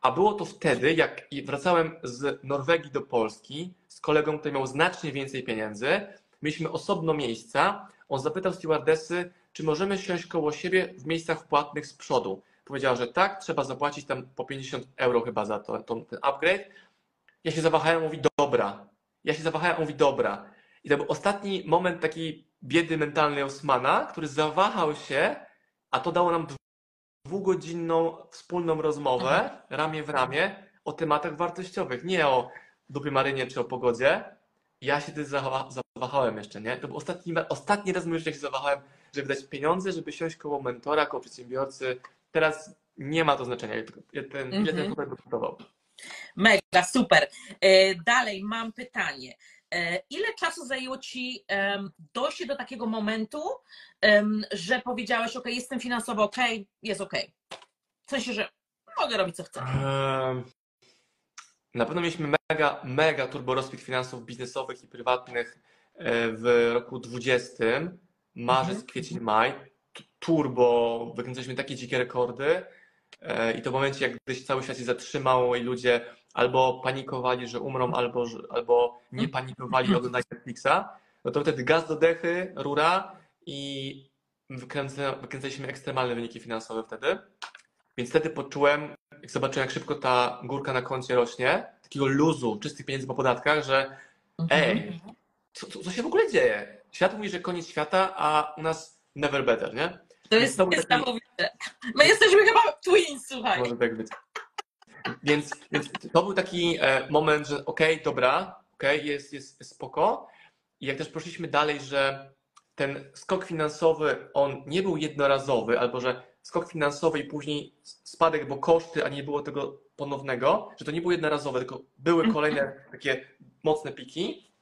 Speaker 2: A było to wtedy, jak wracałem z Norwegii do Polski z kolegą, który miał znacznie więcej pieniędzy. Mieliśmy osobno miejsca. On zapytał stewardessy, czy możemy siąść koło siebie w miejscach płatnych z przodu. Powiedziała, że tak, trzeba zapłacić tam po 50 euro chyba za to, to, ten upgrade. Ja się zawahałem, mówi dobra. Ja się zawahałem, mówi dobra. I to był ostatni moment takiej biedy mentalnej Osmana, który zawahał się, a to dało nam dwugodzinną wspólną rozmowę, ramię w ramię, o tematach wartościowych, nie o dupie marynie czy o pogodzie. Ja się zawa- zawahałem jeszcze, nie? To był ostatni, ostatni raz życiu, jak się zawahałem, żeby dać pieniądze, żeby siąść koło mentora, koło przedsiębiorcy. Teraz nie ma to znaczenia, ten, ile ten
Speaker 1: Mhm.
Speaker 2: chłopak kosztował.
Speaker 1: Mega, super. E, Dalej mam pytanie. E, Ile czasu zajęło Ci dojście do takiego momentu, że powiedziałeś, ok, jestem finansowo ok, jest ok. W sensie, że mogę robić co chcę.
Speaker 2: Na pewno mieliśmy mega, mega turbo rozkwit finansów biznesowych i prywatnych e, w roku 20. Marzec,
Speaker 1: Mhm.
Speaker 2: kwiecień, maj. Turbo, wykręcaliśmy takie dzikie rekordy. E, I to w momencie, jak gdyś cały świat się zatrzymał i ludzie albo panikowali, że umrą, albo, albo nie panikowali i oglądali Netflixa, no to wtedy gaz do dechy, rura i wykręca, wykręcaliśmy ekstremalne wyniki finansowe wtedy. Więc wtedy poczułem, jak zobaczyłem, jak szybko ta górka na koncie rośnie, takiego luzu, czystych pieniędzy po podatkach, że
Speaker 1: Mhm.
Speaker 2: ej, co, co, co się w ogóle dzieje? Świat mówi, że koniec świata, a u nas never better, nie?
Speaker 1: To jest
Speaker 2: był taki-
Speaker 1: niesamowite. My jesteśmy chyba twins, słuchaj.
Speaker 2: Może tak być. Więc, więc to był taki e, moment, że okej, dobra, okej, jest, jest spoko. I jak też poszliśmy dalej, że ten skok finansowy, on nie był jednorazowy, albo że skok finansowy i później spadek, bo koszty, a nie było tego ponownego, że to nie było jednorazowe, tylko były kolejne takie mocne piki,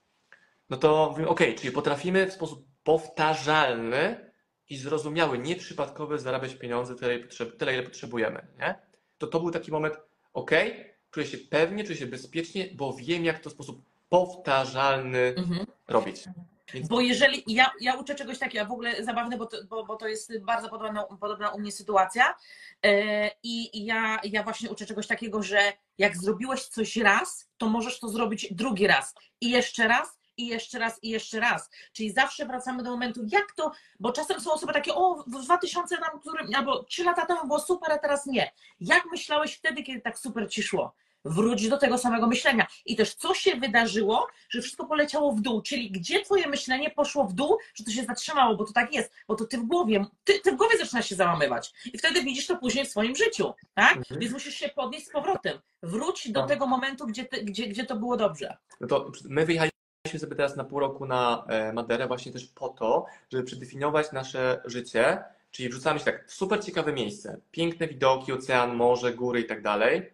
Speaker 2: no to mówimy, okej, czyli potrafimy w sposób powtarzalny i zrozumiały, nieprzypadkowy zarabiać pieniądze tyle, tyle, ile potrzebujemy, nie? To to był taki moment, okej, czuję się pewnie, czuję się bezpiecznie, bo wiem, jak to w sposób powtarzalny
Speaker 1: Mhm.
Speaker 2: robić.
Speaker 1: Bo jeżeli ja, ja uczę czegoś takiego, w ogóle zabawne, bo to, bo, bo to jest bardzo podobna, podobna u mnie sytuacja. I i ja, ja właśnie uczę czegoś takiego, że jak zrobiłeś coś raz, to możesz to zrobić drugi raz i jeszcze raz i jeszcze raz, i jeszcze raz. Czyli zawsze wracamy do momentu, jak to, bo czasem są osoby takie, o, w 2000 tam, którym, albo 3 lata temu było super, a teraz nie. Jak myślałeś wtedy, kiedy tak super ci szło? Wróć do tego samego myślenia. I też co się wydarzyło, że wszystko poleciało w dół, czyli gdzie twoje myślenie poszło w dół, że to się zatrzymało, bo to tak jest, bo to ty w głowie, ty, ty w głowie zaczynasz się załamywać. I wtedy widzisz to później w swoim życiu, tak?
Speaker 2: Mhm.
Speaker 1: Więc musisz się podnieść z powrotem. Wróć do
Speaker 2: Tak.
Speaker 1: tego momentu, gdzie, ty, gdzie, gdzie to było dobrze.
Speaker 2: No to my wyjechaliśmy sobie teraz na pół roku na e, Maderę właśnie też po to, żeby przedefiniować nasze życie, czyli wrzucamy się tak w super ciekawe miejsce, piękne widoki, ocean, morze, góry i tak dalej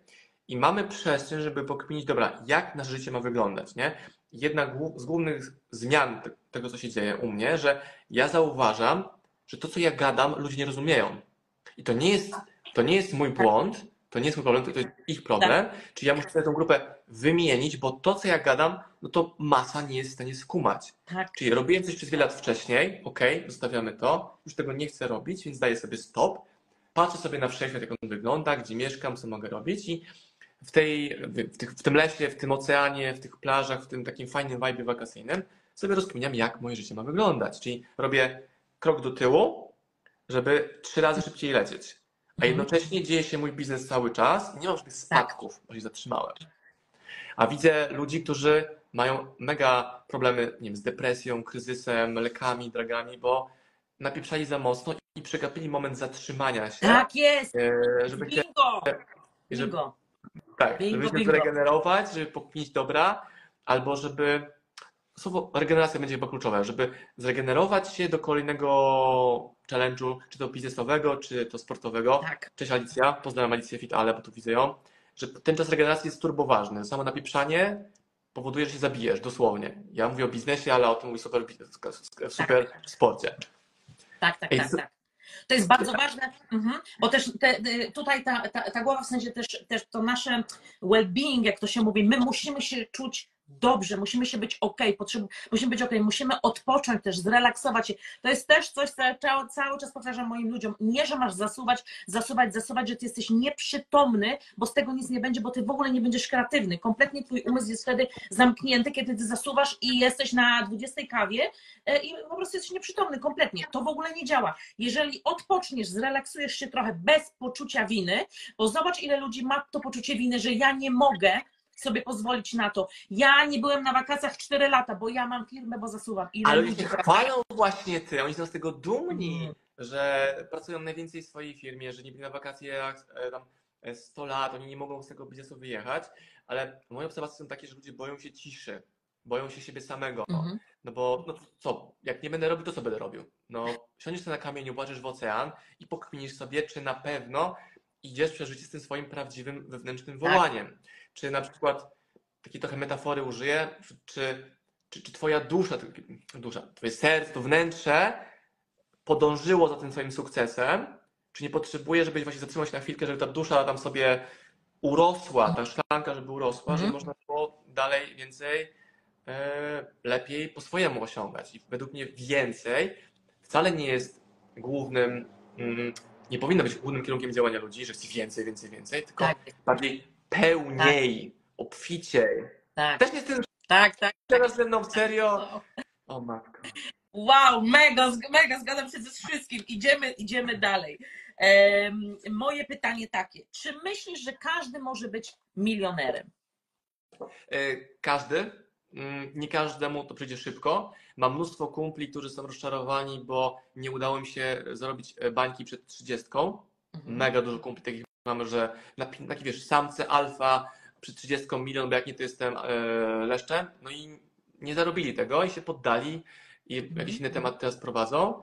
Speaker 2: i mamy przestrzeń, żeby pokminić, dobra, jak nasze życie ma wyglądać, nie? Jedna z głównych zmian te- tego, co się dzieje u mnie, że ja zauważam, że to, co ja gadam, ludzie nie rozumieją. I to nie jest, to nie jest mój błąd, to nie jest mój problem, to jest ich problem, czyli ja muszę sobie tę grupę wymienić, bo to, co ja gadam, no to masa nie jest w stanie skumać.
Speaker 1: Tak.
Speaker 2: Czyli robiłem coś przez wiele lat wcześniej, ok, zostawiamy to, już tego nie chcę robić, więc daję sobie stop, patrzę sobie na wszechświat, jak on wygląda, gdzie mieszkam, co mogę robić i w, tej, w, tych, w tym lesie, w tym oceanie, w tych plażach, w tym takim fajnym vibe wakacyjnym sobie rozkminiam, jak moje życie ma wyglądać. Czyli robię krok do tyłu, żeby trzy razy szybciej lecieć. A
Speaker 1: Mhm.
Speaker 2: jednocześnie dzieje się mój biznes cały czas i nie mam żadnych spadków, bo się zatrzymałem. A widzę ludzi, którzy mają mega problemy nie wiem, z depresją, kryzysem, lekami, dragami, bo napieprzali za mocno i przegapili moment zatrzymania się,
Speaker 1: Tak jest!
Speaker 2: e, żeby się,
Speaker 1: Bingo!
Speaker 2: żeby,
Speaker 1: Bingo!
Speaker 2: Tak,
Speaker 1: Bingo,
Speaker 2: żeby się
Speaker 1: bingo.
Speaker 2: zregenerować, żeby pokminić dobra, albo żeby słowo regeneracja będzie chyba kluczowe, żeby zregenerować się do kolejnego challenge'u, czy to biznesowego, czy to sportowego.
Speaker 1: Tak.
Speaker 2: Cześć Alicja, pozdrawiam Alicję Fit Ale, bo tu widzę ją, że ten czas regeneracji jest turbo ważny. Samo napieprzanie powoduje, że się zabijesz, dosłownie. Ja mówię o biznesie, ale o tym mówię super, w super sporcie.
Speaker 1: Tak, tak,
Speaker 2: Ej,
Speaker 1: tak, tak. To jest bardzo ważne, mhm, bo też te, te, tutaj ta, ta, ta głowa, w sensie też, też to nasze well-being, jak to się mówi, my musimy się czuć dobrze, musimy się być ok, potrzeb, musimy być ok, musimy odpocząć też, zrelaksować się. To jest też coś, co ja cały, czas powtarzam moim ludziom. Nie, że masz zasuwać, zasuwać, zasuwać, że ty jesteś nieprzytomny, bo z tego nic nie będzie, bo ty w ogóle nie będziesz kreatywny. Kompletnie twój umysł jest wtedy zamknięty, kiedy ty zasuwasz i jesteś na 20 kawie e, i po prostu jesteś nieprzytomny kompletnie. To w ogóle nie działa. Jeżeli odpoczniesz, zrelaksujesz się trochę bez poczucia winy, bo zobacz, ile ludzi ma to poczucie winy, że ja nie mogę sobie pozwolić na to. Ja nie byłem na wakacjach 4 lata, bo ja mam firmę, bo zasuwam. Ile
Speaker 2: Ale ludzie
Speaker 1: teraz-
Speaker 2: chwalą właśnie ty, oni są z tego dumni,
Speaker 1: Mm.
Speaker 2: że pracują najwięcej w swojej firmie, że nie byli na wakacjach e, tam e, 100 lat, oni nie mogą z tego biznesu wyjechać, ale moje obserwacje są takie, że ludzie boją się ciszy, boją się siebie samego.
Speaker 1: Mhm.
Speaker 2: No bo no co, jak nie będę robił, to co będę robił? No siądziesz na kamieniu, patrzysz w ocean i pokminisz sobie, czy na pewno idziesz przez życie z tym swoim prawdziwym wewnętrznym
Speaker 1: Tak.
Speaker 2: Czy na przykład, takie trochę metafory użyję, czy, czy, czy twoja dusza, dusza, twoje serce, to wnętrze podążyło za tym swoim sukcesem, czy nie potrzebuje, żebyś właśnie zatrzymał się na chwilkę, żeby ta dusza tam sobie urosła, ta szklanka, żeby urosła, żeby
Speaker 1: Mhm.
Speaker 2: można było dalej więcej e, lepiej po swojemu osiągać. I według mnie więcej wcale nie jest głównym, mm, nie powinno być głównym kierunkiem działania ludzi, że chce więcej, więcej, więcej, tylko
Speaker 1: Tak,
Speaker 2: bardziej pełniej, obficiej.
Speaker 1: tak,
Speaker 2: Też nie jestem
Speaker 1: tak, tak.
Speaker 2: teraz ze mną serio. O matko.
Speaker 1: Wow, mega, mega, zgadzam się ze wszystkim. Idziemy, idziemy dalej. Em, moje pytanie takie, czy myślisz, że każdy może być milionerem?
Speaker 2: E, Każdy, mm, nie każdemu to przyjdzie szybko. Mam mnóstwo kumpli, którzy są rozczarowani, bo nie udało im się zarobić e, bańki przed 30.
Speaker 1: Mhm.
Speaker 2: Mega dużo kumpli takich mamy, że na, taki wiesz, samce alfa przy 30 milion, bo jak nie to jestem e, leszczem, no i nie zarobili tego i się poddali i
Speaker 1: Mhm.
Speaker 2: jakiś inny temat teraz prowadzą.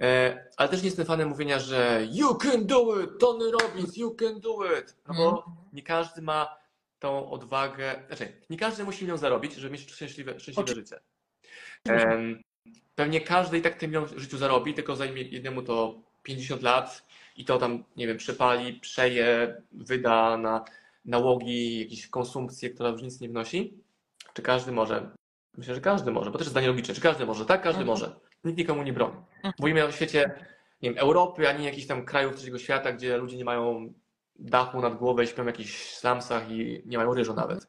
Speaker 2: E, ale też nie jestem fanem mówienia, że you can do it, Tony Robbins, you can do it, no bo
Speaker 1: Mhm.
Speaker 2: nie każdy ma tą odwagę, znaczy nie każdy musi milion zarobić, żeby mieć szczęśliwe, szczęśliwe życie. Pewnie każdy i tak milion w życiu zarobi, tylko zajmie jednemu to 50 lat i to tam, nie wiem, przepali, przeje, wyda na nałogi, jakieś konsumpcje, która już nic nie wnosi. Czy każdy może? Myślę, że każdy może, bo też jest zdanie logiczne. Czy każdy może? Tak, każdy
Speaker 1: Mhm.
Speaker 2: może. Nikt nikomu nie broni. Mówimy o świecie, nie wiem, Europy, a nie jakichś tam krajów trzeciego świata, gdzie ludzie nie mają dachu nad głową i śpią w jakichś slumsach i nie mają ryżu nawet.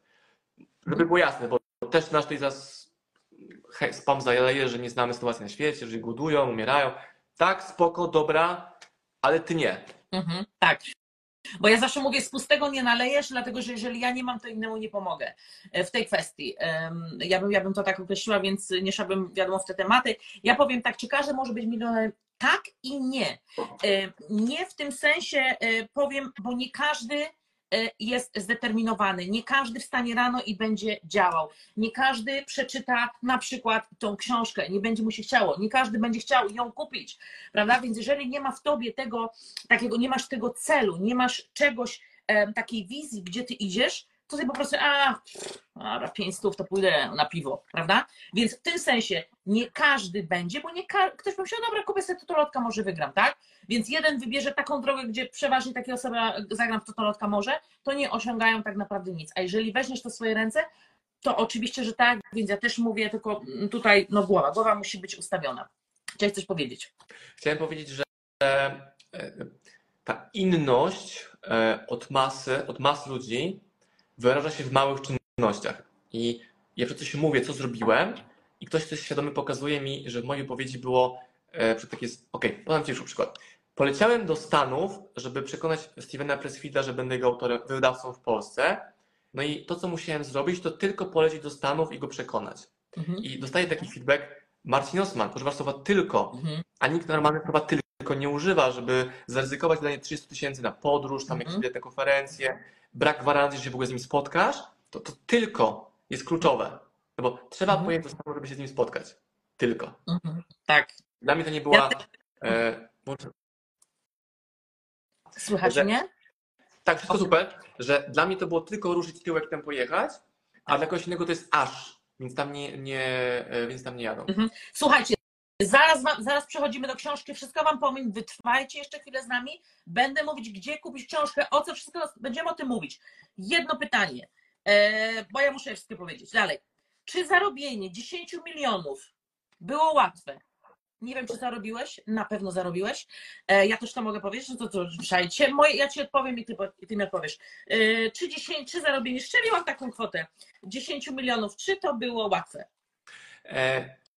Speaker 2: Żeby było jasne, bo też nasz tutaj zas spam zaleje, że nie znamy sytuacji na świecie, że głodują, umierają. Tak, spoko, dobra, ale ty nie.
Speaker 1: Mhm, tak. Bo ja zawsze mówię, z pustego nie nalejesz, dlatego że jeżeli ja nie mam, to innemu nie pomogę e, w tej kwestii. Ja bym, ja bym to tak określiła, więc nie szłabym wiadomo w te tematy. Ja powiem tak, czy każdy może być milionerem? Tak i nie. E, Nie w tym sensie e, powiem, bo nie każdy jest zdeterminowany. Nie każdy wstanie rano i będzie działał. Nie każdy przeczyta na przykład tą książkę, nie będzie mu się chciało. Nie każdy będzie chciał ją kupić, prawda? Więc jeżeli nie ma w tobie tego takiego, nie masz tego celu, nie masz czegoś, takiej wizji, gdzie ty idziesz, ty po prostu, a, a 5 stów to pójdę na piwo, prawda? Więc w tym sensie nie każdy będzie, bo nie ka- ktoś pomyślał, dobra, kupię sobie totolotka, może wygram, tak? Więc jeden wybierze taką drogę, gdzie przeważnie takie osoby zagram w totolotka może, to nie osiągają tak naprawdę nic. A jeżeli weźmiesz to w swoje ręce, to oczywiście, że tak, więc ja też mówię, tylko tutaj, no głowa, głowa musi być ustawiona. Chciałeś coś powiedzieć?
Speaker 2: Chciałem powiedzieć, że e, ta inność e, od masy, od mas ludzi wyraża się w małych czynnościach. I ja przed coś mówię, co zrobiłem, i ktoś coś świadomy pokazuje mi, że w mojej odpowiedzi było e, takie. Okej, podam Ci już przykład. Poleciałem do Stanów, żeby przekonać Stevena Pressfielda, że będę jego autorem, wydawcą w Polsce. No i to, co musiałem zrobić, to tylko polecieć do Stanów i go przekonać.
Speaker 1: Mhm.
Speaker 2: I dostaję taki feedback. Marcin Osman używa słowa tylko,
Speaker 1: Mhm.
Speaker 2: a nikt normalny słowa tylko nie używa, żeby zaryzykować danie 300 tysięcy na podróż, tam jakieś
Speaker 1: Mhm.
Speaker 2: bilety na konferencje, brak gwarancji, że się w ogóle z nim spotkasz, to, to tylko jest kluczowe. No bo trzeba
Speaker 1: Mhm.
Speaker 2: pojechać do Stanów, żeby się z nim spotkać. Tylko.
Speaker 1: Mhm. Tak.
Speaker 2: Dla mnie to nie była.
Speaker 1: Ja
Speaker 2: E, może-
Speaker 1: Słychać
Speaker 2: Że-
Speaker 1: mnie?
Speaker 2: tak, wszystko super, że dla mnie to było tylko ruszyć tyłek tam pojechać, a dla kogoś innego to jest aż, więc tam nie, nie, e, więc tam nie jadą.
Speaker 1: Mhm. Słuchajcie, zaraz, wam, zaraz przechodzimy do książki. Wszystko Wam powiem. Wytrwajcie jeszcze chwilę z nami. Będę mówić, gdzie kupić książkę, o co wszystko będziemy o tym mówić. Jedno pytanie, e, bo ja muszę wszystkie powiedzieć. Dalej. Czy zarobienie 10 milionów było łatwe? Nie wiem, czy zarobiłeś, na pewno zarobiłeś. E, ja też to mogę powiedzieć, no to co, moje, ja Ci odpowiem i Ty, i ty mi odpowiesz. E, czy, 10, czy zarobienie, szczeliłam taką kwotę 10 milionów, czy to było łatwe?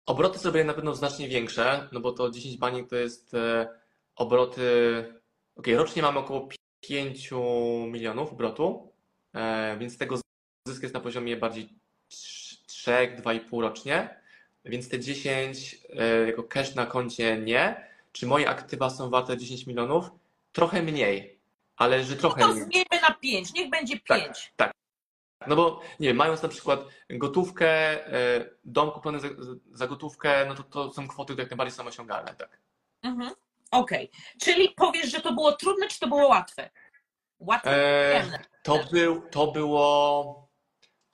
Speaker 2: Obroty zrobię na pewno znacznie większe, no bo to 10 baniek to jest e, obroty. Okej, rocznie mamy około 5 milionów obrotu, e, więc tego zysk jest na poziomie bardziej 3, 2,5 rocznie, więc te 10 e, jako cash na koncie nie. Czy moje aktywa są warte 10 milionów? Trochę mniej, ale że trochę
Speaker 1: To
Speaker 2: mniej.
Speaker 1: zmieńmy na 5, niech będzie 5.
Speaker 2: Tak, No bo nie wiem, mając na przykład gotówkę, e, dom kupiony za, za gotówkę, no to to są kwoty jak najbardziej są osiągalne, tak.
Speaker 1: Mhm. Okej, czyli powiesz, że to było trudne, czy to było łatwe? Łatwe,
Speaker 2: E, to, był, to było.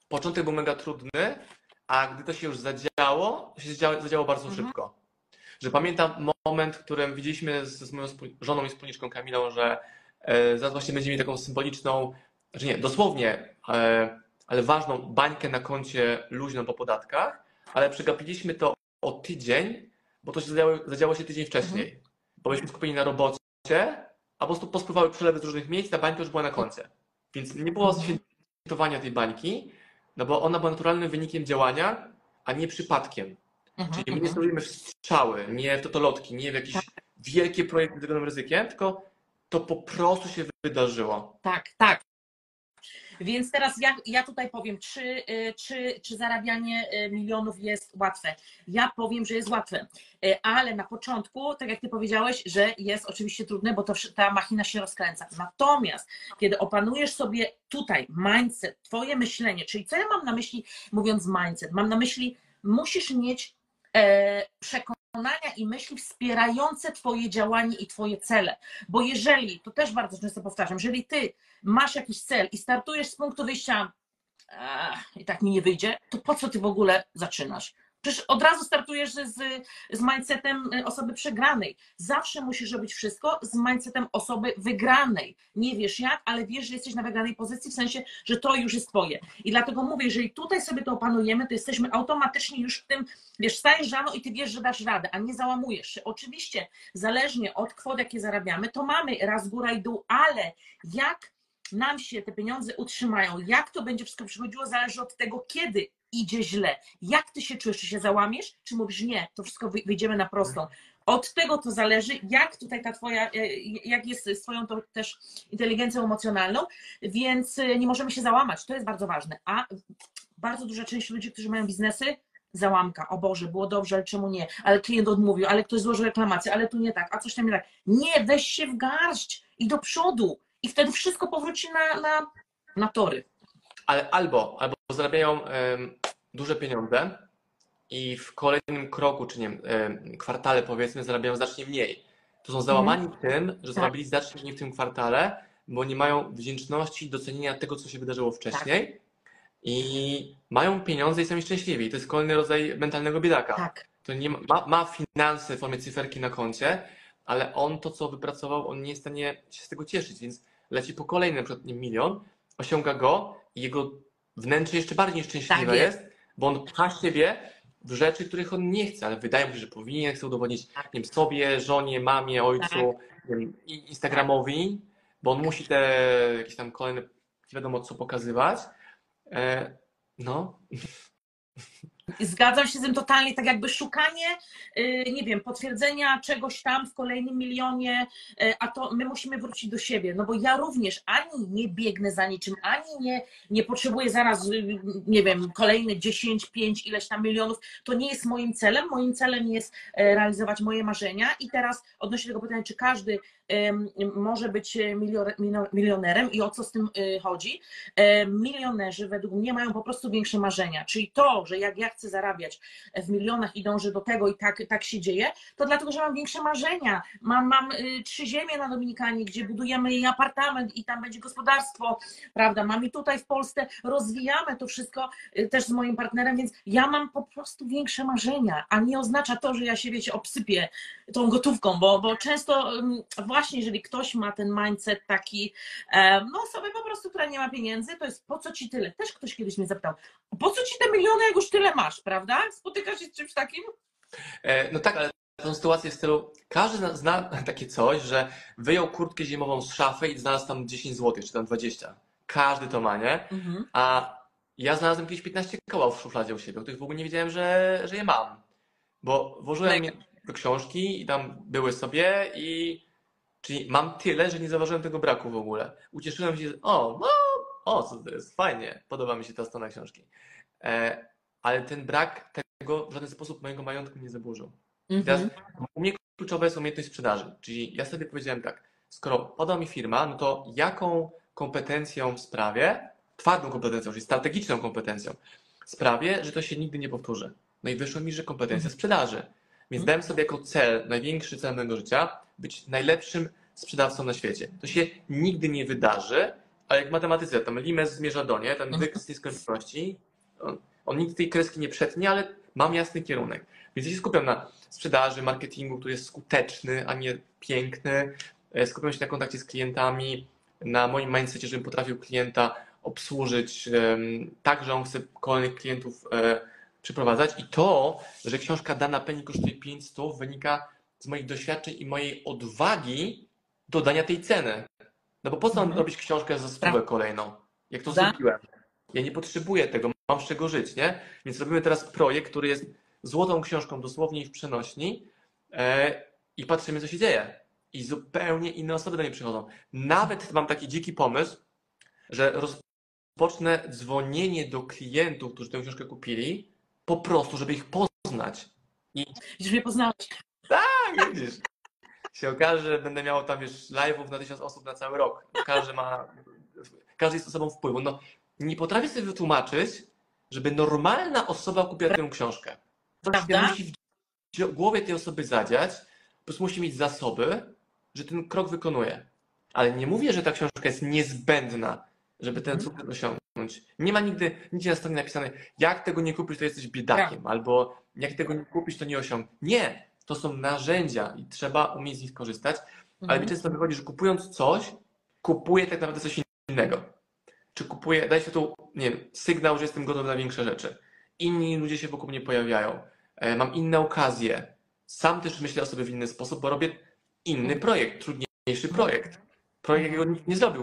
Speaker 2: Początek był mega trudny, a gdy to się już zadziało, to się zadziało, zadziało bardzo
Speaker 1: Mhm.
Speaker 2: szybko. Że pamiętam moment, w którym widzieliśmy z, z moją żoną i wspólniczką Kamilą, że e, zaraz właśnie będziemy mieli taką symboliczną, że nie, dosłownie, e, ale ważną bańkę na koncie luźną po podatkach, ale przegapiliśmy to o tydzień, bo to się zadziało, zadziało się tydzień wcześniej. Bo byliśmy skupieni na robocie, a po prostu pospływały przelewy z różnych miejsc, ta bańka już była na koncie. Więc nie było
Speaker 1: Mhm.
Speaker 2: świętowania tej bańki, no bo ona była naturalnym wynikiem działania, a nie przypadkiem.
Speaker 1: Mhm,
Speaker 2: Czyli my nie
Speaker 1: mhm.
Speaker 2: stosujemy w strzały, nie w totolotki, nie w jakieś wielkie projekty z ryzykiem, tylko to po prostu się wydarzyło.
Speaker 1: Tak, tak. Więc teraz ja, ja tutaj powiem, czy, y, czy, czy zarabianie y, milionów jest łatwe. Ja powiem, że jest łatwe, Y, ale na początku, tak jak Ty powiedziałeś, że jest oczywiście trudne, bo to, ta machina się rozkręca. Natomiast kiedy opanujesz sobie tutaj mindset, Twoje myślenie, czyli co ja mam na myśli mówiąc mindset? Mam na myśli, musisz mieć e, przekonania i myśli wspierające Twoje działanie i Twoje cele. Bo jeżeli, to też bardzo często powtarzam, jeżeli Ty masz jakiś cel i startujesz z punktu wyjścia "Ach, i tak mi nie wyjdzie, to po co ty w ogóle zaczynasz? Przecież od razu startujesz z, z mindsetem y, osoby przegranej. Zawsze musisz robić wszystko z mindsetem osoby wygranej. Nie wiesz jak, ale wiesz, że jesteś na wygranej pozycji, w sensie, że to już jest twoje. I dlatego mówię, jeżeli tutaj sobie to opanujemy, to jesteśmy automatycznie już w tym, wiesz, stajesz rano i ty wiesz, że dasz radę, a nie załamujesz się. Oczywiście, zależnie od kwot, jakie zarabiamy, to mamy raz góra i dół, ale jak nam się te pieniądze utrzymają, jak to będzie wszystko przychodziło, zależy od tego, kiedy idzie źle. Jak ty się czujesz? Czy się załamiesz? Czy mówisz nie, to wszystko wy- wyjdziemy na prostą? Od tego to zależy, jak tutaj ta twoja, e, jak jest z twoją też inteligencją emocjonalną, więc e, nie możemy się załamać. To jest bardzo ważne. A bardzo duża część ludzi, którzy mają biznesy, załamka. O Boże, było dobrze, ale czemu nie? Ale klient odmówił, ale ktoś złożył reklamację, ale tu nie tak, a coś tam nie tak. Nie, weź się w garść i do przodu. I wtedy wszystko powróci na, na, na tory.
Speaker 2: Ale albo, albo zarabiają duże pieniądze i w kolejnym kroku, czy nie wiem, em, kwartale powiedzmy, zarabiają znacznie mniej. To są załamani tym, że zarobili znacznie mniej w tym kwartale, bo nie mają wdzięczności i docenienia tego, co się wydarzyło wcześniej. I mają pieniądze i są szczęśliwi. To jest kolejny rodzaj mentalnego biedaka.
Speaker 1: Tak.
Speaker 2: To nie ma, ma, finanse w formie cyferki na koncie, ale on to, co wypracował, on nie jest w stanie się z tego cieszyć, więc leci po kolejny na przykład nie, milion, osiąga go jego wnętrze jeszcze bardziej szczęśliwe
Speaker 1: Tak jest.
Speaker 2: jest, bo on pcha siebie w rzeczy, których on nie chce, ale wydaje mu się, że powinien, chce udowodnić
Speaker 1: Tak.
Speaker 2: nie wiem, sobie, żonie, mamie, ojcu, nie wiem, Instagramowi, bo on musi te jakieś tam kolejne, nie wiadomo co pokazywać. E, no,
Speaker 1: Zgadzam się z tym totalnie, tak jakby szukanie, y, nie wiem, potwierdzenia czegoś tam w kolejnym milionie, y, a to my musimy wrócić do siebie, no bo ja również ani nie biegnę za niczym, ani nie, nie potrzebuję zaraz, y, nie wiem, kolejne 10, 5, ileś tam milionów, to nie jest moim celem, moim celem jest realizować moje marzenia. I teraz odnośnie tego pytania, czy każdy może być e, milionerem i o co z tym y, chodzi, E, milionerzy według mnie mają po prostu większe marzenia. Czyli to, że jak ja chcę zarabiać w milionach i dążę do tego i tak, tak się dzieje, to dlatego, że mam większe marzenia. Mam, mam y, trzy ziemie na Dominikanie, gdzie budujemy i apartament i tam będzie gospodarstwo, prawda? Mam i tutaj w Polsce, rozwijamy to wszystko y, też z moim partnerem, więc ja mam po prostu większe marzenia, a nie oznacza to, że ja się, wiecie, obsypię tą gotówką, bo, bo często ym, właśnie, jeżeli ktoś ma ten mindset taki, e, no osoby po prostu, która nie ma pieniędzy, to jest po co ci tyle? Też ktoś kiedyś mnie zapytał, po co ci te miliony, jak już tyle masz, prawda? Spotykasz się z czymś takim?
Speaker 2: E, No tak, ale tą sytuację w stylu, każdy zna, takie coś, że wyjął kurtkę zimową z szafy i znalazł tam 10 zł, czy tam 20. Każdy to ma, nie? A ja znalazłem kiedyś 15 koła w szufladzie u siebie, których w ogóle nie wiedziałem, że, że je mam. Bo włożyłem je do książki i tam były sobie i czyli mam tyle, że nie zauważyłem tego braku w ogóle. Ucieszyłem się, o, no, o, co to jest, fajnie, podoba mi się ta strona książki. E, ale ten brak tego w żaden sposób mojego majątku nie zaburzył. I teraz u mnie kluczowa jest umiejętność sprzedaży. Czyli ja sobie powiedziałem tak, skoro poda mi firma, no to jaką kompetencją w sprawie, twardą kompetencją, czyli strategiczną kompetencją, sprawię, że to się nigdy nie powtórzy. No i wyszło mi, że kompetencja sprzedaży. Więc dałem sobie jako cel, największy cel mojego życia, być najlepszym sprzedawcą na świecie. To się nigdy nie wydarzy, ale jak w matematyce, tam limes zmierza do nie, ten wyk z nieskończoności, on, on nigdy tej kreski nie przetnie, ale mam jasny kierunek. Więc ja się skupiam na sprzedaży, marketingu, który jest skuteczny, a nie piękny. E, Skupiam się na kontakcie z klientami, na moim mindsetie, żebym potrafił klienta obsłużyć tak, że on chce kolejnych klientów e, przyprowadzać. I to, że książka Dana Penny kosztuje 500, wynika z moich doświadczeń i mojej odwagi dodania tej ceny. No bo po co mam
Speaker 1: Mhm.
Speaker 2: robić książkę za stówę kolejną, jak to
Speaker 1: Prawda?
Speaker 2: zrobiłem? Ja nie potrzebuję tego, mam z czego żyć, nie? Więc robimy teraz projekt, który jest złotą książką dosłownie i w przenośni e, i patrzymy, co się dzieje. I zupełnie inne osoby do niej przychodzą. Nawet mam taki dziki pomysł, że rozpocznę dzwonienie do klientów, którzy tę książkę kupili, po prostu, żeby ich poznać.
Speaker 1: Już mnie poznałeś.
Speaker 2: Tak, widzisz. Się okaże, że będę miał tam już live'ów na tysiąc osób na cały rok. Każdy ma, każdy jest osobą wpływu. No, nie potrafię sobie wytłumaczyć, żeby normalna osoba kupiła tę książkę.
Speaker 1: Prawda?
Speaker 2: musi w głowie tej osoby zadziać, po prostu musi mieć zasoby, że ten krok wykonuje. Ale nie mówię, że ta książka jest niezbędna, żeby ten sukces osiągnąć. Nie ma nigdy, nigdzie na stronie napisane, jak tego nie kupisz, to jesteś biedakiem, albo jak tego nie kupisz, to nie osiągniesz. Nie, to są narzędzia i trzeba umieć z nich korzystać, ale
Speaker 1: Mhm.
Speaker 2: mi często wychodzi, że kupując coś, kupuję tak naprawdę coś innego. Czy kupuję, daję się tu, nie wiem, sygnał, że jestem gotowy na większe rzeczy. Inni ludzie się wokół mnie pojawiają. E, Mam inne okazje. Sam też myślę o sobie w inny sposób, bo robię inny projekt, trudniejszy projekt. Projekt, jakiego nikt nie zrobił.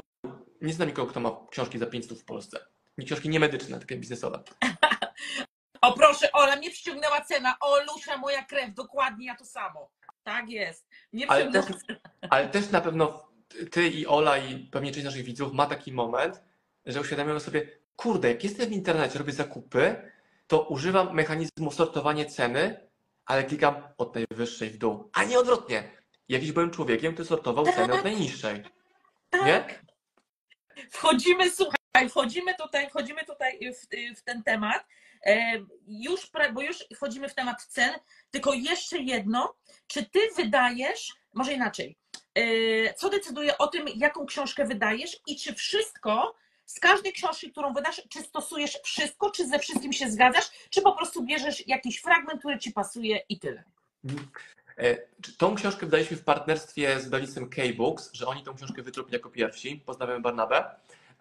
Speaker 2: Nie znam nikogo, kto ma książki za 500 w Polsce. Nie książki nie medyczne, takie biznesowe.
Speaker 1: O proszę, Ola, mnie przyciągnęła cena. O, Lusia, moja krew, dokładnie ja to samo. Tak jest. Mnie
Speaker 2: Ale też, ale też na pewno ty i Ola i pewnie część naszych widzów ma taki moment, że uświadamiamy sobie, kurde, jak jestem w internecie, robię zakupy, to używam mechanizmu sortowania ceny, ale klikam od najwyższej w dół, a nie odwrotnie. Jakiś byłem człowiekiem, który sortował cenę od najniższej. Nie?
Speaker 1: Wchodzimy, słuchaj, wchodzimy tutaj, wchodzimy tutaj w, w ten temat. E, Już, bo już wchodzimy w temat cen, tylko jeszcze jedno, czy ty wydajesz, może inaczej, e, co decyduje o tym, jaką książkę wydajesz i czy wszystko z każdej książki, którą wydasz, czy stosujesz wszystko, czy ze wszystkim się zgadzasz, czy po prostu bierzesz jakiś fragment, który ci pasuje i tyle.
Speaker 2: E, czy- Tą książkę wydaliśmy w partnerstwie z wydawnictwem K-Books, że oni tą książkę wytrupili jako pierwsi. Pozdrawiam Barnabę.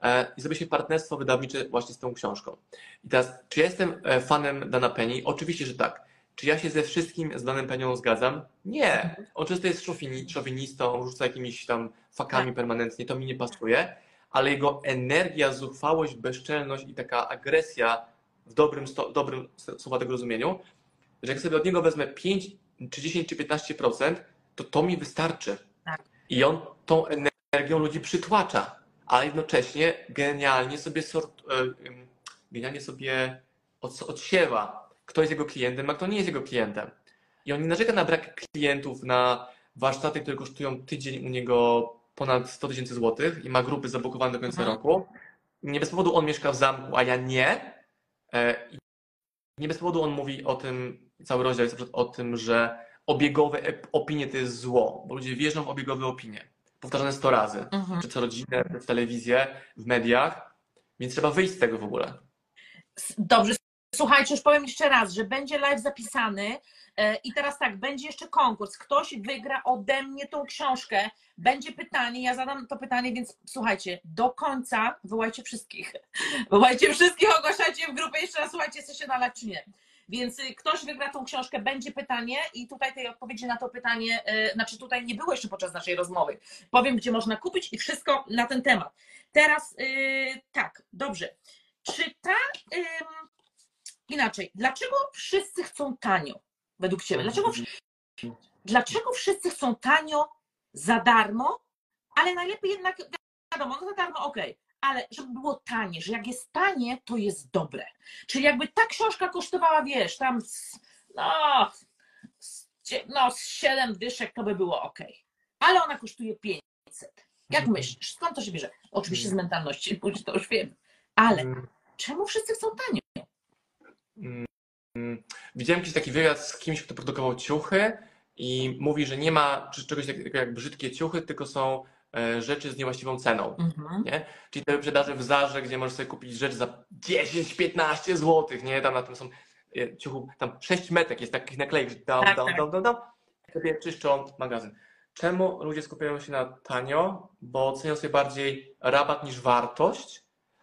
Speaker 2: E, I zrobiliśmy partnerstwo wydawnicze właśnie z tą książką. I teraz, czy ja jestem e, fanem Dana Penny? Oczywiście, że tak. Czy ja się ze wszystkim z Danem Pennią zgadzam? Nie. On często jest szowini- szowinistą, rzuca jakimiś tam fakami permanentnie, to mi nie pasuje, ale jego energia, zuchwałość, bezczelność i taka agresja w dobrym, sto- dobrym słowa tego rozumieniu, że jak sobie od niego wezmę 5, czy 10, czy 15%, to to mi wystarczy.
Speaker 1: Tak.
Speaker 2: I on tą energią ludzi przytłacza, a jednocześnie genialnie sobie sort, e, genialnie sobie od, odsiewa, kto jest jego klientem, a kto nie jest jego klientem. I on nie narzeka na brak klientów, na warsztaty, które kosztują tydzień u niego ponad 100 tysięcy złotych i ma grupy zablokowane do końca
Speaker 1: Mhm.
Speaker 2: roku. Nie bez powodu on mieszka w zamku, a ja nie. E, nie bez powodu on mówi o tym, cały rozdział jest o tym, że obiegowe opinie to jest zło, bo ludzie wierzą w obiegowe opinie. Powtarzane 100 razy.
Speaker 1: Mhm.
Speaker 2: Co rodzinę, w telewizję, w mediach. Więc trzeba wyjść z tego w ogóle.
Speaker 1: Dobrze, słuchajcie, już powiem jeszcze raz, że będzie live zapisany e, i teraz tak, będzie jeszcze konkurs. Ktoś wygra ode mnie tą książkę, będzie pytanie, ja zadam to pytanie, więc słuchajcie, do końca wołajcie wszystkich. Wołajcie wszystkich, ogłaszajcie w grupie, jeszcze raz słuchajcie, jesteście na live czy nie. Więc y, ktoś wygra tą książkę, będzie pytanie i tutaj tej odpowiedzi na to pytanie, e, znaczy tutaj nie było jeszcze podczas naszej rozmowy. Powiem, gdzie można kupić i wszystko na ten temat. Teraz y, tak, dobrze. Czy ta inaczej, dlaczego wszyscy chcą tanio według Ciebie? Dlaczego, dlaczego wszyscy chcą tanio za darmo, ale najlepiej jednak, wiadomo, no za darmo okej, ale żeby było tanie, że jak jest tanie, to jest dobre. Czyli jakby ta książka kosztowała, wiesz, tam z, no, no, z 7 dyszek, to by było ok. Ale ona kosztuje 500. Jak myślisz, skąd to się bierze? Oczywiście z mentalności, później to już wiem. Ale
Speaker 2: Mm,
Speaker 1: czemu wszyscy chcą tanio?
Speaker 2: mm, mm. Widziałem jakiś taki wywiad z kimś, kto produkował ciuchy i mówi, że nie ma czegoś takiego jak brzydkie ciuchy, tylko są rzeczy z niewłaściwą ceną.
Speaker 1: Mhm.
Speaker 2: Nie? Czyli te wyprzedaże w Zarze, gdzie możesz sobie kupić rzecz za 10-15 zł, nie? Tam na tym są e, ciuchu, tam 6 metek jest takich naklejek, że down,
Speaker 1: Tak,
Speaker 2: down,
Speaker 1: tak.
Speaker 2: down, down, down. Sobie czyszczą magazyn. Czemu ludzie skupiają się na tanio? Bo cenią sobie bardziej rabat niż wartość.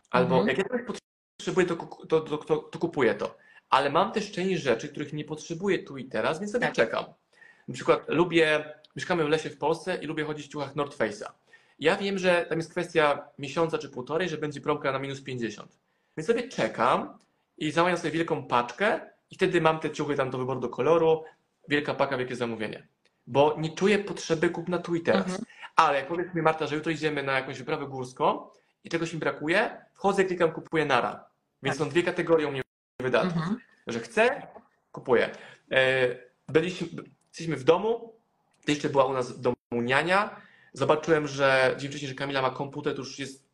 Speaker 2: Albo
Speaker 1: Mhm.
Speaker 2: jak ja czegoś potrzebuję, to, to, to, to kupuję to. Ale mam też część rzeczy, których nie potrzebuję tu i teraz, więc sobie
Speaker 1: Tak.
Speaker 2: czekam. Na przykład lubię, mieszkamy w lesie w Polsce i lubię chodzić w ciuchach North Face'a. Ja wiem, że tam jest kwestia miesiąca czy półtorej, że będzie promka na minus 50. Więc sobie czekam i zamawiam sobie wielką paczkę i wtedy mam te ciuchy tam do wyboru do koloru, wielka paka, wielkie zamówienie. Bo nie czuję potrzeby kupna tu i teraz.
Speaker 1: Mhm.
Speaker 2: Ale jak powiesz mi Marta, że jutro idziemy na jakąś wyprawę górską i czegoś mi brakuje, wchodzę, klikam, kupuję nara. Więc
Speaker 1: Tak.
Speaker 2: są dwie kategorie u mnie wydatków.
Speaker 1: Mhm.
Speaker 2: Że chcę, kupuję. E, Byliśmy, jesteśmy w domu, to jeszcze była u nas w domu niania. Zobaczyłem, że dzień wcześniej, że Kamila ma komputer, to już jest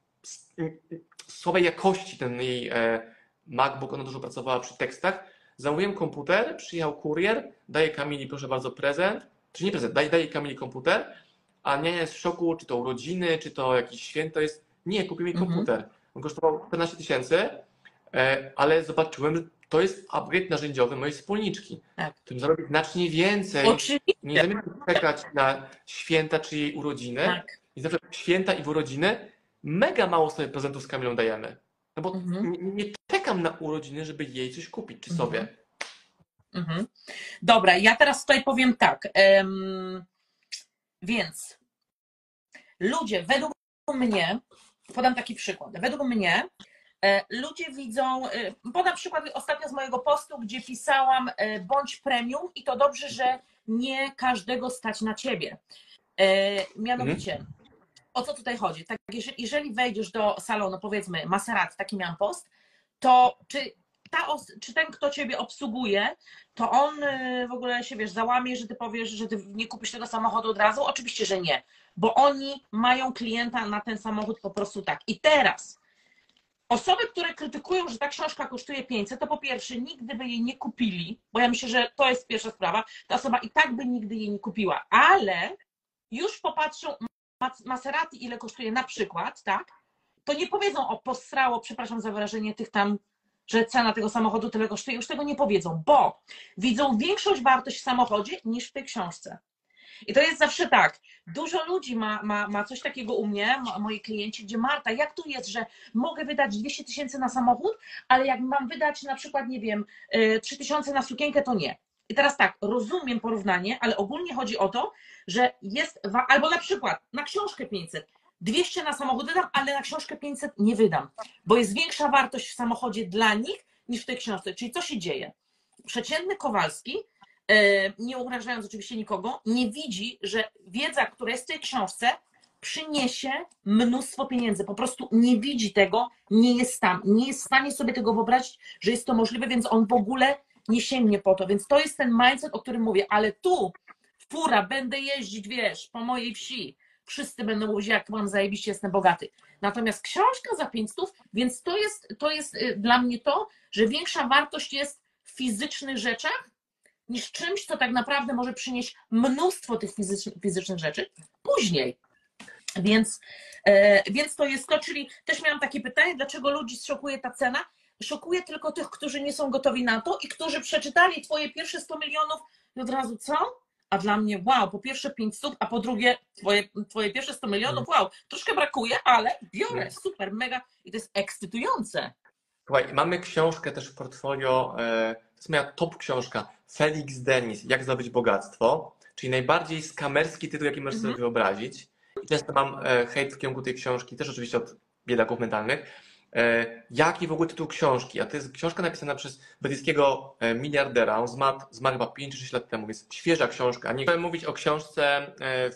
Speaker 2: słabej jakości ten jej e, MacBook, ona dużo pracowała przy tekstach. Zamówiłem komputer, przyjechał kurier, daje Kamili, proszę bardzo, prezent, czy nie prezent, daje, daje Kamili komputer, a niania jest w szoku, czy to urodziny, czy to jakieś święto jest. Nie, kupił mi
Speaker 1: Mhm.
Speaker 2: komputer. On kosztował 14 tysięcy, e, ale zobaczyłem, to jest upgrade narzędziowy mojej wspólniczki.
Speaker 1: Tak.
Speaker 2: Którym zarobić znacznie więcej.
Speaker 1: Oczywiście,
Speaker 2: Nie zamierzam czekać na święta czy jej urodziny.
Speaker 1: tak.
Speaker 2: I zawsze święta i w urodziny mega mało sobie prezentów z Kamilą dajemy. No bo
Speaker 1: Mhm.
Speaker 2: nie, nie czekam na urodziny, żeby jej coś kupić, czy sobie.
Speaker 1: Mhm. Mhm. Dobra, ja teraz tutaj powiem tak. em, więc ludzie, według mnie, podam taki przykład. Według mnie Ludzie widzą, e, podam przykład ostatnio z mojego postu, gdzie pisałam e, bądź premium i to dobrze, że nie każdego stać na ciebie. E, Mianowicie, o co tutaj chodzi? Tak, jeżeli, wejdziesz do salonu, powiedzmy Maserati, taki miałam post, to czy, ta czy ten, kto ciebie obsługuje, to on w ogóle się wiesz, załamie, że ty powiesz, że ty nie kupisz tego samochodu od razu? Oczywiście, że nie, bo oni mają klienta na ten samochód po prostu tak. I teraz osoby, które krytykują, że ta książka kosztuje 500, to po pierwsze nigdy by jej nie kupili, bo ja myślę, że to jest pierwsza sprawa. Ta osoba i tak by nigdy jej nie kupiła, ale już popatrzą Mas- Maserati, ile kosztuje na przykład, tak? To nie powiedzą o posrało, przepraszam za wyrażenie tych tam, że cena tego samochodu tyle kosztuje, już tego nie powiedzą, bo widzą większą wartość w samochodzie niż w tej książce. I to jest zawsze tak. Dużo ludzi ma, ma, ma coś takiego u mnie, mo- moi klienci, gdzie Marta, jak tu jest, że mogę wydać 200 tysięcy na samochód, ale jak mam wydać na przykład, nie wiem, 3 tysiące na sukienkę, to nie. I teraz tak, rozumiem porównanie, ale ogólnie chodzi o to, że jest, albo na przykład na książkę 500, 200 na samochód wydam, ale na książkę 500 nie wydam, bo jest większa wartość w samochodzie dla nich niż w tej książce. Czyli co się dzieje? Przeciętny Kowalski, nie urażając oczywiście nikogo, nie widzi, że wiedza, która jest w tej książce, przyniesie mnóstwo pieniędzy. Po prostu nie widzi tego, nie jest tam, nie jest w stanie sobie tego wyobrazić, że jest to możliwe, więc on w ogóle nie sięgnie po to. Więc to jest ten mindset, o którym mówię, ale tu fura, będę jeździć, wiesz, po mojej wsi. Wszyscy będą mówić, jak mam zajebiście, jestem bogaty. Natomiast książka za 500, więc to jest, to jest y, dla mnie to, że większa wartość jest w fizycznych rzeczach niż czymś, co tak naprawdę może przynieść mnóstwo tych fizycznych, fizycznych rzeczy później. Więc, e, więc to jest to, czyli też miałam takie pytanie, dlaczego ludzi szokuje ta cena? Szokuje tylko tych, którzy nie są gotowi na to i którzy przeczytali twoje pierwsze 100 milionów i od razu co? A dla mnie wow, po pierwsze 5 stóp, a po drugie twoje, twoje pierwsze 100 milionów, wow, troszkę brakuje, ale biorę, super, mega i to jest ekscytujące.
Speaker 2: Słuchaj, mamy książkę też w portfolio, e, to jest moja top książka, Felix Denis, Jak zdobyć bogactwo, czyli najbardziej skamerski tytuł, jaki możesz sobie
Speaker 1: Mhm.
Speaker 2: wyobrazić. I często mam e, hejt w kierunku tej książki, też oczywiście od biedaków mentalnych. E, Jaki w ogóle tytuł książki? A to jest książka napisana przez brytyjskiego e, miliardera, on zmarł, zmarł chyba 5 czy 6 lat temu, więc świeża książka. Nie chcę mówić o książce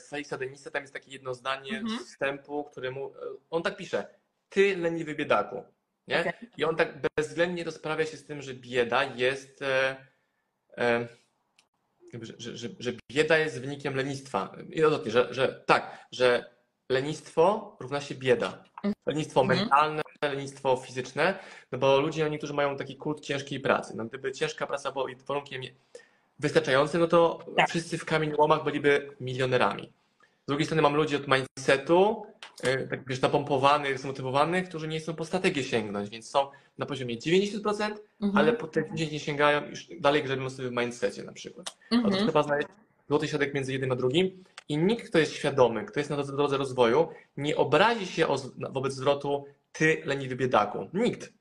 Speaker 2: Felixa Denisa, tam jest takie jedno zdanie
Speaker 1: Mhm.
Speaker 2: z wstępu, który mu, on tak pisze, ty leniwy biedaku. Nie?
Speaker 1: Okej.
Speaker 2: I on tak bezwzględnie rozprawia się z tym, że bieda jest. E, e, że, że, że, że bieda jest wynikiem lenistwa. I odwrotnie, że, że tak, że lenistwo równa się bieda. Lenistwo
Speaker 1: Mhm.
Speaker 2: mentalne, lenistwo fizyczne, no bo ludzie, niektórzy mają taki kult ciężkiej pracy. No gdyby ciężka praca była warunkiem wystarczającym, no to
Speaker 1: Tak.
Speaker 2: wszyscy w kamieniołomach byliby milionerami. Z drugiej strony mam ludzi od mindsetu, e, tak wiesz, napompowanych, zmotywowanych, którzy nie chcą po strategię sięgnąć, więc są na poziomie 90%,
Speaker 1: Mhm.
Speaker 2: ale po te 10 nie sięgają już dalej grzebią sobie w mindsetie na przykład. To
Speaker 1: Mhm.
Speaker 2: trzeba znaleźć złoty środek między jednym a drugim i nikt, kto jest świadomy, kto jest na drodze, drodze rozwoju, nie obrazi się o, wobec zwrotu ty leniwy biedaku. Nikt.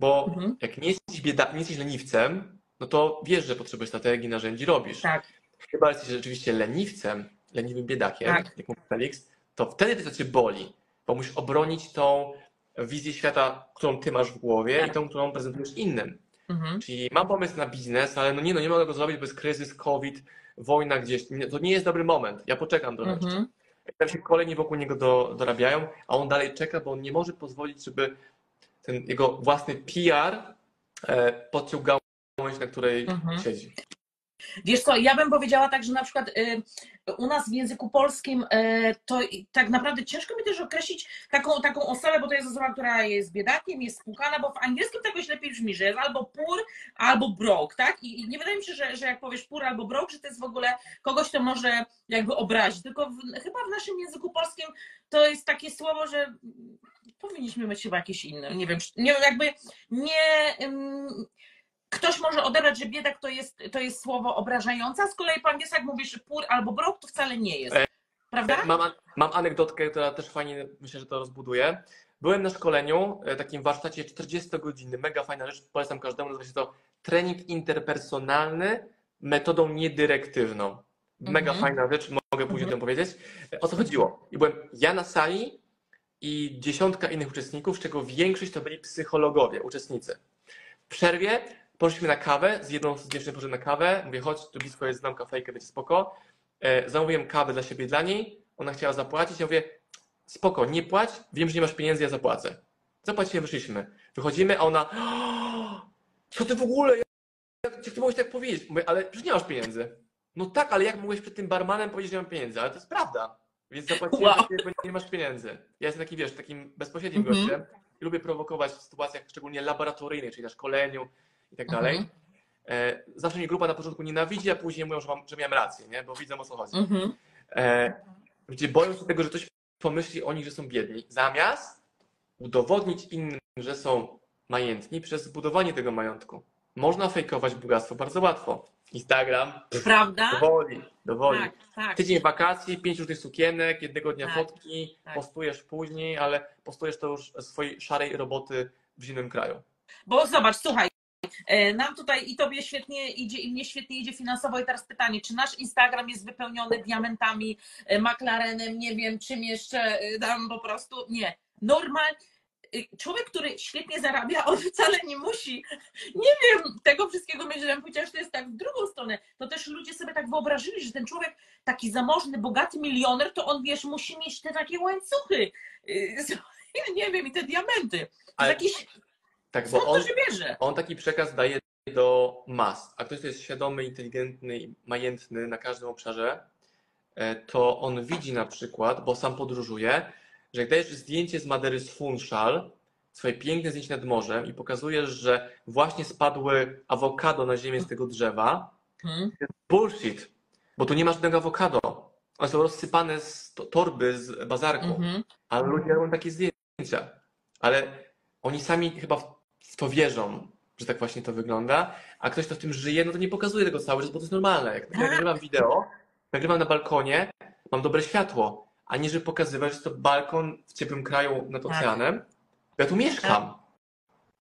Speaker 2: Bo
Speaker 1: Mhm.
Speaker 2: jak nie jesteś, bieda, nie jesteś leniwcem, no to wiesz, że potrzebujesz strategii, narzędzi, robisz.
Speaker 1: Tak.
Speaker 2: Chyba jesteś rzeczywiście leniwcem, leniwym biedakiem,
Speaker 1: Tak.
Speaker 2: jak mówi Felix, to wtedy to cię boli, bo musisz obronić tą wizję świata, którą ty masz w głowie
Speaker 1: Tak.
Speaker 2: i tą, którą prezentujesz innym.
Speaker 1: Mhm.
Speaker 2: Czyli mam pomysł na biznes, ale no nie, no nie mogę go zrobić, bo jest kryzys, COVID, wojna gdzieś. To nie jest dobry moment. Ja poczekam jeszcze.
Speaker 1: Mhm.
Speaker 2: Tam się kolejni wokół niego do, dorabiają, a on dalej czeka, bo on nie może pozwolić, żeby ten jego własny PR e, podciął gałąź, na której
Speaker 1: Mhm.
Speaker 2: siedzi.
Speaker 1: Wiesz co, ja bym powiedziała tak, że na przykład y, u nas w języku polskim y, to tak naprawdę ciężko mi też określić taką, taką osobę, bo to jest osoba, która jest biedakiem, jest spłukana, bo w angielskim to jakoś lepiej brzmi, że jest albo poor, albo broke, tak? I, nie wydaje mi się, że, że jak powiesz poor albo broke, że to jest w ogóle kogoś, kto może jakby obrazić, tylko w, chyba w naszym języku polskim to jest takie słowo, że powinniśmy mieć chyba jakieś inne, nie wiem, nie jakby nie... ym, ktoś może odebrać, że biedak to jest, to jest słowo obrażające, a z kolei po angielsku jak mówisz poor albo broke, to wcale nie jest.
Speaker 2: E,
Speaker 1: Prawda?
Speaker 2: Mam, mam anegdotkę, która też fajnie myślę, że to rozbuduje. Byłem na szkoleniu, e, takim warsztacie 40 godziny, mega fajna rzecz, polecam każdemu, nazywa się to trening interpersonalny metodą niedyrektywną. Mega
Speaker 1: Mhm.
Speaker 2: fajna rzecz, mogę później
Speaker 1: Mhm.
Speaker 2: o tym powiedzieć. E, O co chodziło? I byłem ja na sali, i dziesiątka innych uczestników, z czego większość to byli psychologowie, uczestnicy. W przerwie poszliśmy na kawę, z jedną z dziewczyn poszedłem na kawę, mówię, chodź, tu blisko jest, znam kafejkę, będzie spoko. E, zamówiłem kawę dla siebie dla niej, ona chciała zapłacić, ja mówię, spoko, nie płać, wiem, że nie masz pieniędzy, ja zapłacę. Zapłaciłem, wyszliśmy. Wychodzimy, a ona, "O, co ty w ogóle, jak, jak ty mogłeś tak powiedzieć? Mówię, ale przecież nie masz pieniędzy. No tak, ale jak mogłeś przed tym barmanem powiedzieć, że nie mam pieniędzy? Ale to jest prawda. Więc zapłaciłem,
Speaker 1: Wow.
Speaker 2: bo nie masz pieniędzy. Ja jestem taki, wiesz, takim bezpośrednim
Speaker 1: Mhm.
Speaker 2: gościem i lubię prowokować w sytuacjach szczególnie laboratoryjnych, czyli na szkoleniu i tak dalej.
Speaker 1: Mhm.
Speaker 2: E, zawsze mnie grupa na początku nienawidzi, a później mówią, że, mam, że miałem rację, nie? bo widzą o co chodzi.
Speaker 1: Mhm.
Speaker 2: E, gdzie boją się tego, że ktoś pomyśli o nich, że są biedni, zamiast udowodnić innym, że są majętni przez zbudowanie tego majątku. Można fejkować bogactwo bardzo łatwo. Instagram
Speaker 1: Prawda?
Speaker 2: dowoli, dowoli.
Speaker 1: Tak, tak.
Speaker 2: Tydzień wakacji, pięć różnych sukienek, jednego dnia
Speaker 1: Tak,
Speaker 2: fotki,
Speaker 1: tak.
Speaker 2: postujesz później, ale postujesz to już swojej szarej roboty w zimnym kraju.
Speaker 1: Bo zobacz, słuchaj, nam tutaj i tobie świetnie idzie, i mnie świetnie idzie finansowo. I teraz pytanie, czy nasz Instagram jest wypełniony diamentami, e, McLarenem, nie wiem, czym jeszcze e, tam po prostu. Nie. Normal. e, Człowiek, który świetnie zarabia, on wcale nie musi, nie wiem, tego wszystkiego mieć, że to jest tak w drugą stronę. To też ludzie sobie tak wyobrażyli, że ten człowiek, taki zamożny, bogaty milioner, to on, wiesz, musi mieć te takie łańcuchy. e, nie wiem, i te diamenty.
Speaker 2: Ale
Speaker 1: jakiś,
Speaker 2: tak, bo on,
Speaker 1: to się bierze?
Speaker 2: on taki przekaz daje do mas, a ktoś, kto jest świadomy, inteligentny i majętny na każdym obszarze, e, to on widzi na przykład, bo sam podróżuje, że jak dajesz zdjęcie z Madery z Funchal, swoje piękne zdjęcie nad morzem i pokazujesz, że właśnie spadły awokado na ziemię z tego drzewa,
Speaker 1: Hmm?
Speaker 2: bullshit, bo tu nie masz żadnego awokado. One są rozsypane z to- torby z bazarku,
Speaker 1: Mhm.
Speaker 2: ale ludzie robią takie zdjęcia. Ale oni sami chyba w- to wierzą, że tak właśnie to wygląda, a ktoś, kto w tym żyje, no to nie pokazuje tego cały czas, bo to jest normalne. Jak
Speaker 1: Tak.
Speaker 2: nagrywam wideo, nagrywam na balkonie, mam dobre światło, a nie, żeby pokazywać, że to balkon w ciepłym kraju nad
Speaker 1: Tak.
Speaker 2: oceanem. Ja tu mieszkam.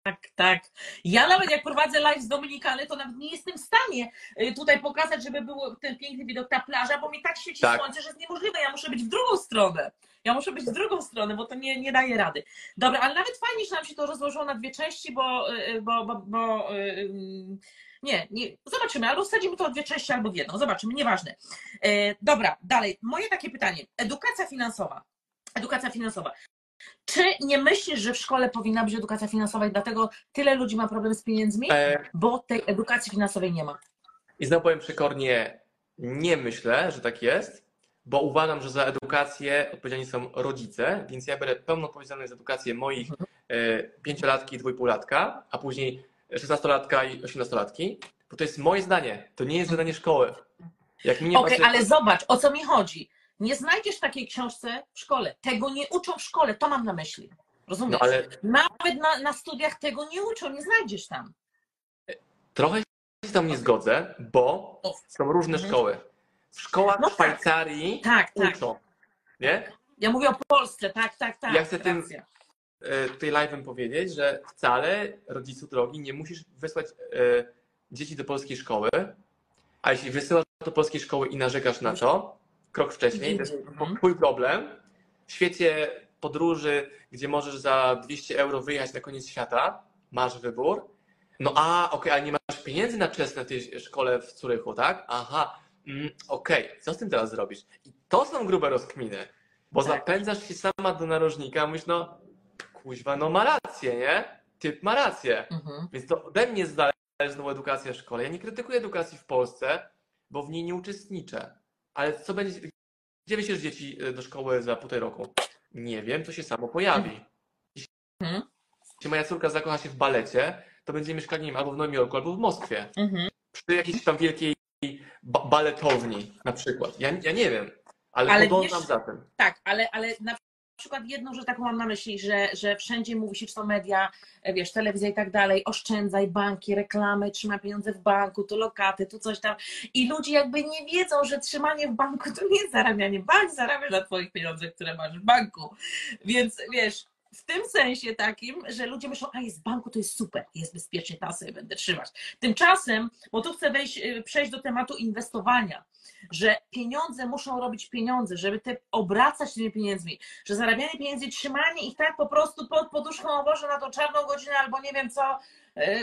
Speaker 1: Tak, tak. Ja nawet jak prowadzę live z Dominikany, to nawet nie jestem w stanie y, tutaj pokazać, żeby był ten piękny widok, ta plaża, bo mi tak świeci
Speaker 2: Tak.
Speaker 1: słońce, że jest niemożliwe. Ja muszę być w drugą stronę. Ja muszę być w drugą stronę, bo to nie, nie daje rady. Dobra, ale nawet fajnie, że nam się to rozłożyło na dwie części, bo, y, bo, bo, bo y, y, nie, nie, zobaczymy, albo wsadzimy to w dwie części, albo w jedną, zobaczymy, nieważne. Dobra, dalej. Moje takie pytanie. Edukacja finansowa. Edukacja finansowa. Czy nie myślisz, że w szkole powinna być edukacja finansowa i dlatego tyle ludzi ma problem z pieniędzmi?
Speaker 2: E,
Speaker 1: Bo tej edukacji finansowej nie ma.
Speaker 2: I znowu powiem przekornie, nie myślę, że tak jest, bo uważam, że za edukację odpowiedzialni są rodzice, więc ja biorę pełną odpowiedzialność za edukację moich e, pięciolatki i dwójpółlatka, a później szesnastolatka i osiemnastolatki, bo to jest moje zdanie, to nie jest zadanie szkoły. Jak mi nie
Speaker 1: Okej,
Speaker 2: pasuje-
Speaker 1: ale zobacz, o co mi chodzi. Nie znajdziesz takiej książce w szkole. Tego nie uczą w szkole, to mam na myśli. Rozumiesz?
Speaker 2: No ale
Speaker 1: Nawet na, na studiach tego nie uczą, nie znajdziesz tam.
Speaker 2: trochę się tam nie zgodzę, bo są różne
Speaker 1: Mhm.
Speaker 2: szkoły. W szkołach
Speaker 1: No
Speaker 2: w
Speaker 1: tak.
Speaker 2: Szwajcarii
Speaker 1: Tak, tak.
Speaker 2: uczą, nie?
Speaker 1: Ja mówię o Polsce, tak, tak, tak.
Speaker 2: Ja chcę tym- e, tutaj live'em powiedzieć, że wcale rodzicu drogi nie musisz wysłać e, dzieci do polskiej szkoły, a jeśli wysyłasz do polskiej szkoły i narzekasz na to, krok wcześniej, to jest
Speaker 1: Mhm.
Speaker 2: twój problem. W świecie podróży, gdzie możesz za 200 euro wyjechać na koniec świata, masz wybór. No a, okej, ale nie masz pieniędzy na czesne w tej szkole w Curychu, tak? Aha, mm, okej, co z tym teraz zrobisz? I to są grube rozkminy, bo
Speaker 1: Tak.
Speaker 2: zapędzasz się sama do narożnika, mówisz, no kuźwa, no ma rację, nie? Typ ma rację.
Speaker 1: Mhm.
Speaker 2: Więc to ode mnie zależy znowu edukacja w szkole. Ja nie krytykuję edukacji w Polsce, bo w niej nie uczestniczę. Ale co będzie, gdzie wyślesz dzieci y, do szkoły za półtorej roku? Nie wiem, to się samo pojawi.
Speaker 1: Mhm.
Speaker 2: Jeśli moja córka zakocha się w balecie, to będzie mieszkać nie wiem, albo w Nowym Jorku, albo w Moskwie.
Speaker 1: Mhm.
Speaker 2: Przy jakiejś tam wielkiej ba baletowni na przykład. Ja, ja nie wiem, ale,
Speaker 1: Ale
Speaker 2: podążam
Speaker 1: wiesz-
Speaker 2: za tym.
Speaker 1: Tak, ale, ale na przykład jedną rzecz taką mam na myśli, że, że wszędzie mówi się, czy to media, e, wiesz, telewizja i tak dalej, oszczędzaj, banki, reklamy, trzymaj pieniądze w banku, tu lokaty, tu coś tam. I ludzie jakby nie wiedzą, że trzymanie w banku to nie jest zarabianie. Bank zarabia na twoich pieniądzach, które masz w banku. Więc wiesz, w tym sensie takim, że ludzie myślą, a jest w banku, to jest super, jest bezpiecznie, tam sobie będę trzymać. Tymczasem, bo tu chcę wejść, y, przejść do tematu inwestowania, że pieniądze muszą robić pieniądze, żeby te obracać tymi pieniędzmi, że zarabianie pieniędzy, trzymanie ich tak po prostu pod poduszką, o Boże, na tą czarną godzinę albo nie wiem co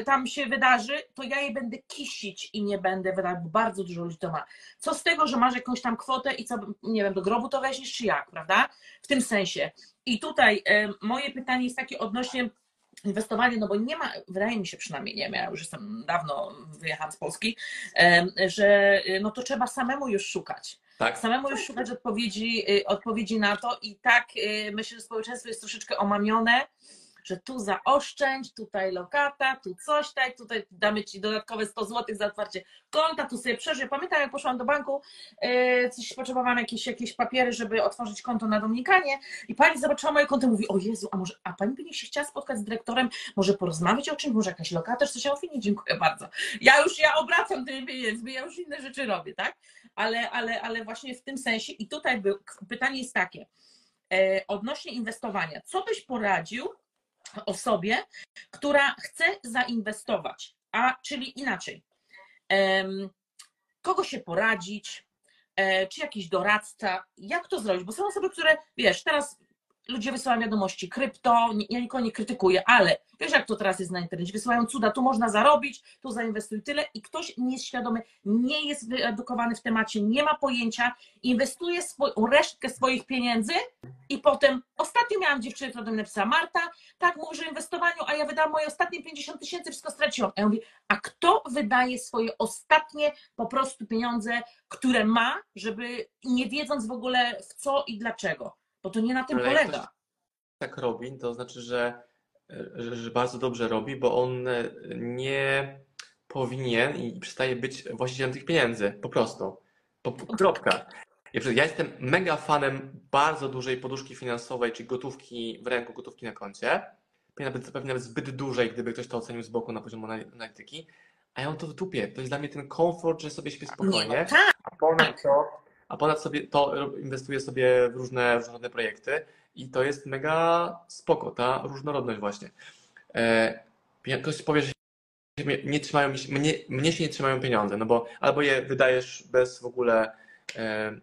Speaker 1: tam się wydarzy, to ja je będę kisić i nie będę wydać, bo bardzo dużo ludzi to ma. Co z tego, że masz jakąś tam kwotę i co, nie wiem, do grobu to weźmiesz czy jak, prawda? W tym sensie. I tutaj e, moje pytanie jest takie odnośnie inwestowania, no bo nie ma, wydaje mi się przynajmniej, nie wiem, ja już jestem dawno wyjechałam z Polski, e, że no to trzeba samemu już szukać.
Speaker 2: Tak?
Speaker 1: Samemu już szukać odpowiedzi, y, odpowiedzi na to i tak y, myślę, że społeczeństwo jest troszeczkę omamione, że tu zaoszczędź, tutaj lokata, tu coś tak, tutaj damy Ci dodatkowe 100 zł za otwarcie konta, tu sobie przeżyję. Pamiętam, jak poszłam do banku, yy, coś potrzebowałam, jakieś, jakieś papiery, żeby otworzyć konto na Dominikanie i pani zobaczyła moje konto i mówi, o Jezu, a może, a pani by nie się chciała spotkać z dyrektorem, może porozmawiać o czymś, może jakaś lokata, czy coś, ja mówię, nie, dziękuję bardzo. Ja już, ja obracam tymi pieniędzmi, ja już inne rzeczy robię, tak? Ale, ale, ale właśnie w tym sensie i tutaj był, pytanie jest takie, e, odnośnie inwestowania, co byś poradził osobie, która chce zainwestować, a czyli inaczej, kogo się poradzić, e, czy jakiś doradca, jak to zrobić, bo są osoby, które, wiesz, teraz ludzie wysyłają wiadomości krypto, nie- ja nikogo nie krytykuję, ale wiesz jak to teraz jest na internecie, wysyłają cuda, tu można zarobić, tu zainwestuj tyle i ktoś nieświadomy, nie jest wyedukowany w temacie, nie ma pojęcia, inwestuje swo- resztkę swoich pieniędzy i potem, ostatnio miałam dziewczynę, która do mnie napisała, Marta, tak mówisz o inwestowaniu, a ja wydałam moje ostatnie 50 tysięcy, wszystko straciłam. A ja mówię, a kto wydaje swoje ostatnie po prostu pieniądze, które ma, żeby nie wiedząc w ogóle w co i dlaczego? Bo to nie na tym
Speaker 2: Ale jak
Speaker 1: polega.
Speaker 2: tak robi, to znaczy, że, że, że bardzo dobrze robi, bo on e, nie powinien i przestaje być właścicielem tych pieniędzy. Po prostu. Po, po- kropka. Ja jestem mega fanem bardzo dużej poduszki finansowej, czyli gotówki w ręku, gotówki na koncie. Pewnie nawet, pewnie nawet zbyt dużej, gdyby ktoś to ocenił z boku na poziomie anali- analityki. A ja mam to w dupie. To jest dla mnie ten komfort, że sobie śpię
Speaker 1: Nie,
Speaker 2: spokojnie.
Speaker 1: no tak,
Speaker 2: A ponad to, a ponad sobie to inwestuję sobie w różne różnorodne projekty i to jest mega spoko, ta różnorodność właśnie. E, ktoś powie, że nie trzymają, mnie, mnie się nie trzymają pieniądze, no bo albo je wydajesz bez w ogóle e,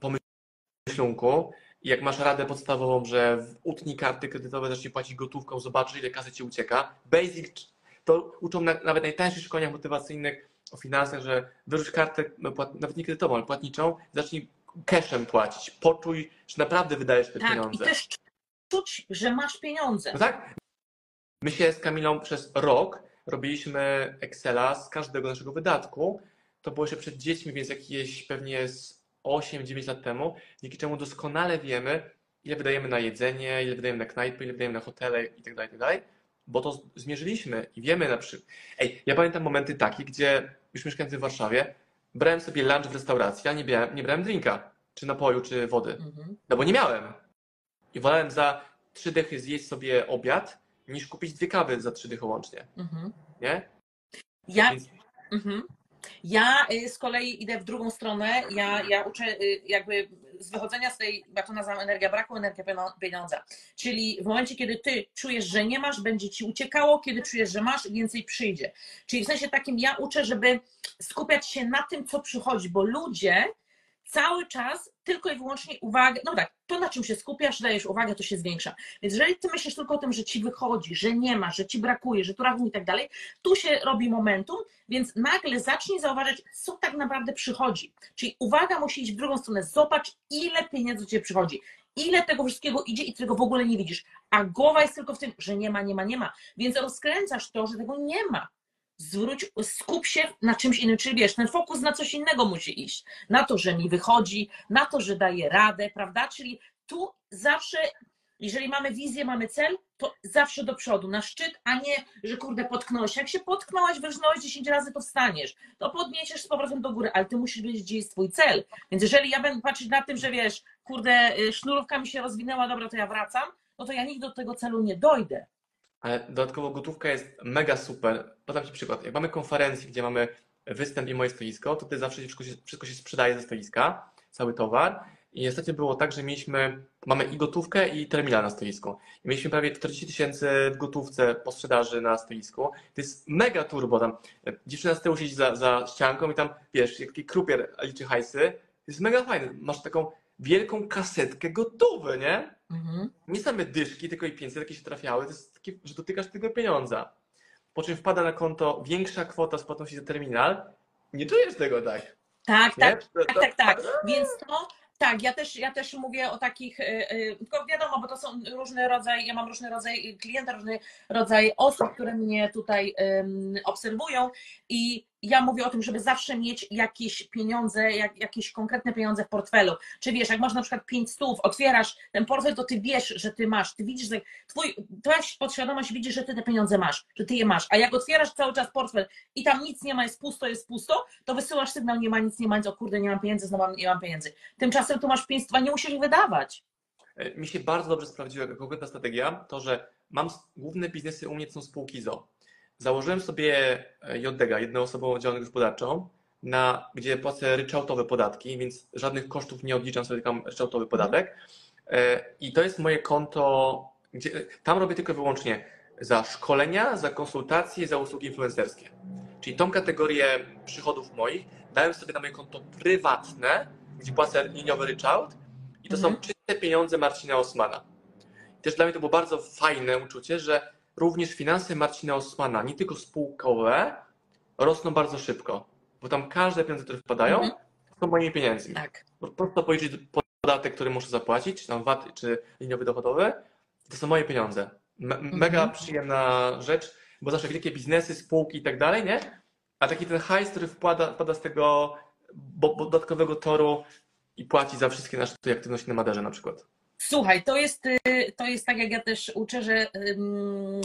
Speaker 2: pomyślunku i jak masz radę podstawową, że utnij karty kredytowe, zacznij płacić gotówką, zobaczysz ile kasy ci ucieka. Basic, to uczą na, nawet najtańszych szkoleniach motywacyjnych o finansach, że wyrzuć kartę, no, nawet nie kredytową, ale płatniczą, zacznij cashem płacić. Poczuj, że naprawdę wydajesz te
Speaker 1: tak. I
Speaker 2: pieniądze.
Speaker 1: też czuć, że masz pieniądze.
Speaker 2: No tak? My się z Kamilą przez rok robiliśmy Excela z każdego naszego wydatku. To było jeszcze przed dziećmi, więc jakieś pewnie z 8-9 lat temu, dzięki czemu doskonale wiemy, ile wydajemy na jedzenie, ile wydajemy na knajpy, ile wydajemy na hotele itd., itd., bo to zmierzyliśmy i wiemy na przykład. Ej, ja pamiętam momenty takie, gdzie już mieszkając w Warszawie, brałem sobie lunch w restauracji, a nie brałem, nie brałem drinka, czy napoju, czy wody.
Speaker 1: Mhm.
Speaker 2: No bo nie miałem. I wolałem za trzy dychy zjeść sobie obiad, niż kupić dwie kawy za trzy dychy łącznie,
Speaker 1: Mhm.
Speaker 2: nie?
Speaker 1: Ja,
Speaker 2: Więc
Speaker 1: Mhm. Ja y, z kolei idę w drugą stronę. Ja, ja uczę y, jakby z wychodzenia z tej, jak to nazywam, energia braku, energia pieniądza. Czyli w momencie, kiedy ty czujesz, że nie masz, będzie ci uciekało, kiedy czujesz, że masz, więcej przyjdzie. Czyli w sensie takim ja uczę, żeby skupiać się na tym, co przychodzi, bo ludzie cały czas tylko i wyłącznie uwagę, no tak, to na czym się skupiasz, dajesz uwagę, to się zwiększa. Więc jeżeli ty myślisz tylko o tym, że ci wychodzi, że nie ma, że ci brakuje, że tu rachunek i tak dalej, tu się robi momentum, więc nagle zacznij zauważać, co tak naprawdę przychodzi. Czyli uwaga musi iść w drugą stronę. Zobacz, ile pieniędzy ciebie przychodzi. Ile tego wszystkiego idzie i tego w ogóle nie widzisz. A głowa jest tylko w tym, że nie ma, nie ma, nie ma. Więc rozkręcasz to, że tego nie ma. Zwróć, skup się na czymś innym, czyli wiesz, ten fokus na coś innego musi iść. Na to, że mi wychodzi, na to, że daję radę, prawda? Czyli tu zawsze, jeżeli mamy wizję, mamy cel, to zawsze do przodu, na szczyt, a nie, że kurde, potknąłeś. Jak się potknąłeś, wyrżnąłeś 10 razy, to wstaniesz. To podniesiesz z powrotem do góry, ale ty musisz wiedzieć, gdzie jest twój cel. Więc jeżeli ja będę patrzeć na tym, że wiesz, kurde, y, sznurówka mi się rozwinęła, dobra, to ja wracam, no to ja nigdy do tego celu nie dojdę.
Speaker 2: Ale dodatkowo gotówka jest mega super. Podam Ci przykład. Jak mamy konferencję, gdzie mamy występ i moje stoisko, to Ty zawsze wszystko się, wszystko się sprzedaje ze stoiska, cały towar I ostatnio było tak, że mieliśmy, mamy i gotówkę, i terminal na stoisku. I mieliśmy prawie 40 tysięcy w gotówce po sprzedaży na stoisku. To jest mega turbo tam. Dziewczyna z tyłu siedzi za, za ścianką i tam, wiesz, jak taki krupier liczy hajsy. To jest mega fajne. Masz taką wielką kasetkę gotowe, nie?
Speaker 1: Mhm.
Speaker 2: Nie same dyszki, tylko i 500 jakie się trafiały. To jest takie, że dotykasz tego pieniądza. Po czym wpada na konto większa kwota z płatności za terminal. Nie czujesz tego tak.
Speaker 1: Tak,
Speaker 2: Nie?
Speaker 1: tak,
Speaker 2: To-
Speaker 1: tak,
Speaker 2: to-
Speaker 1: tak, tak. Więc to, tak, ja też, ja też mówię o takich, y, y, tylko wiadomo, bo to są różny rodzaj, ja mam różny rodzaj klienta, różny rodzaj osób, które mnie tutaj ym, obserwują i ja mówię o tym, żeby zawsze mieć jakieś pieniądze, jak, jakieś konkretne pieniądze w portfelu. Czy wiesz, jak masz na przykład 5 stów, otwierasz ten portfel, to ty wiesz, że ty masz, ty widzisz, że twój, twoja podświadomość widzi, że ty te pieniądze masz, że ty je masz, a jak otwierasz cały czas portfel i tam nic nie ma, jest pusto, jest pusto, to wysyłasz sygnał, nie ma nic, nie ma nic, o kurde, nie mam pieniędzy, znowu nie mam pieniędzy. Tymczasem tu masz 5 nie musisz ich wydawać.
Speaker 2: E, Mi się bardzo dobrze sprawdziła konkretna strategia, to że mam główne biznesy u mnie to są spółki ZO. Założyłem sobie e, JDG, jednoosobową działalność gospodarczą, na, gdzie płacę ryczałtowe podatki, więc żadnych kosztów nie odliczam sobie, mam ryczałtowy podatek. E, I to jest moje konto, gdzie tam robię tylko i wyłącznie za szkolenia, za konsultacje, za usługi influencerskie. Czyli tą kategorię przychodów moich dałem sobie na moje konto prywatne, gdzie płacę liniowy ryczałt i to
Speaker 1: Mhm.
Speaker 2: są czyste pieniądze Marcina Osmana. I też dla mnie to było bardzo fajne uczucie, że również finanse Marcina Osmana, nie tylko spółkowe, rosną bardzo szybko, bo tam każde pieniądze, które wpadają,
Speaker 1: Mhm.
Speaker 2: są moimi pieniędzmi.
Speaker 1: Tak.
Speaker 2: Po prostu policzyć podatek, który muszę zapłacić, czy tam VAT, czy liniowy dochodowy, to są moje pieniądze. Me- Mega
Speaker 1: Mhm.
Speaker 2: przyjemna rzecz, bo zawsze wielkie biznesy, spółki i tak dalej, nie? A taki ten hajs, który wpada, wpada z tego bo- bo- dodatkowego toru i płaci za wszystkie nasze aktywności na Maderze na przykład.
Speaker 1: Słuchaj, to jest, y, to jest tak, jak ja też uczę, że um,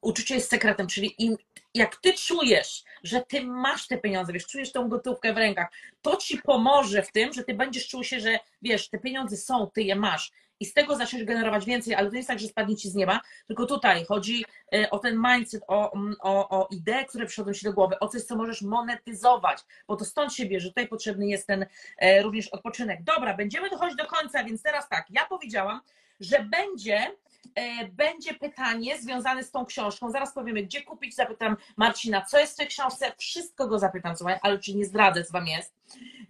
Speaker 1: uczucie jest sekretem, czyli im, jak ty czujesz, że ty masz te pieniądze, wiesz, czujesz tą gotówkę w rękach, to ci pomoże w tym, że ty będziesz czuł się, że wiesz, te pieniądze są, ty je masz i z tego zaczniesz generować więcej, ale to jest tak, że spadnie ci z nieba, tylko tutaj chodzi y, o ten mindset, o, mm, o, o idee, które przychodzą ci do głowy, o coś, co możesz monetyzować, bo to stąd się bierze, tutaj potrzebny jest ten e, również odpoczynek. Dobra, będziemy dochodzić do końca, więc teraz tak, ja powiedziałam, że będzie, e, będzie pytanie związane z tą książką. Zaraz powiemy, gdzie kupić, zapytam Marcina, co jest w tej książce, wszystko go zapytam, słuchaj, ale czy nie zdradzę, co tam jest.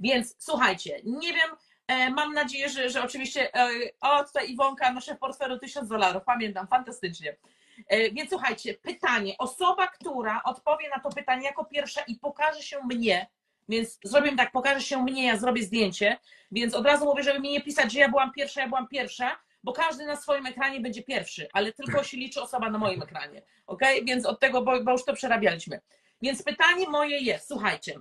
Speaker 1: Więc słuchajcie, nie wiem, e, mam nadzieję, że, że oczywiście, e, o tutaj Iwonka, noszę w portfelu 1000 dolarów, pamiętam, fantastycznie. E, Więc słuchajcie, pytanie, osoba, która odpowie na to pytanie jako pierwsza i pokaże się mnie, więc zrobię tak, pokaże się mnie, ja zrobię zdjęcie, więc od razu mówię, żeby mi nie pisać, że ja byłam pierwsza, ja byłam pierwsza, bo każdy na swoim ekranie będzie pierwszy, ale tylko się liczy osoba na moim ekranie, ok? Więc od tego, bo, bo już to przerabialiśmy. Więc pytanie moje jest, słuchajcie,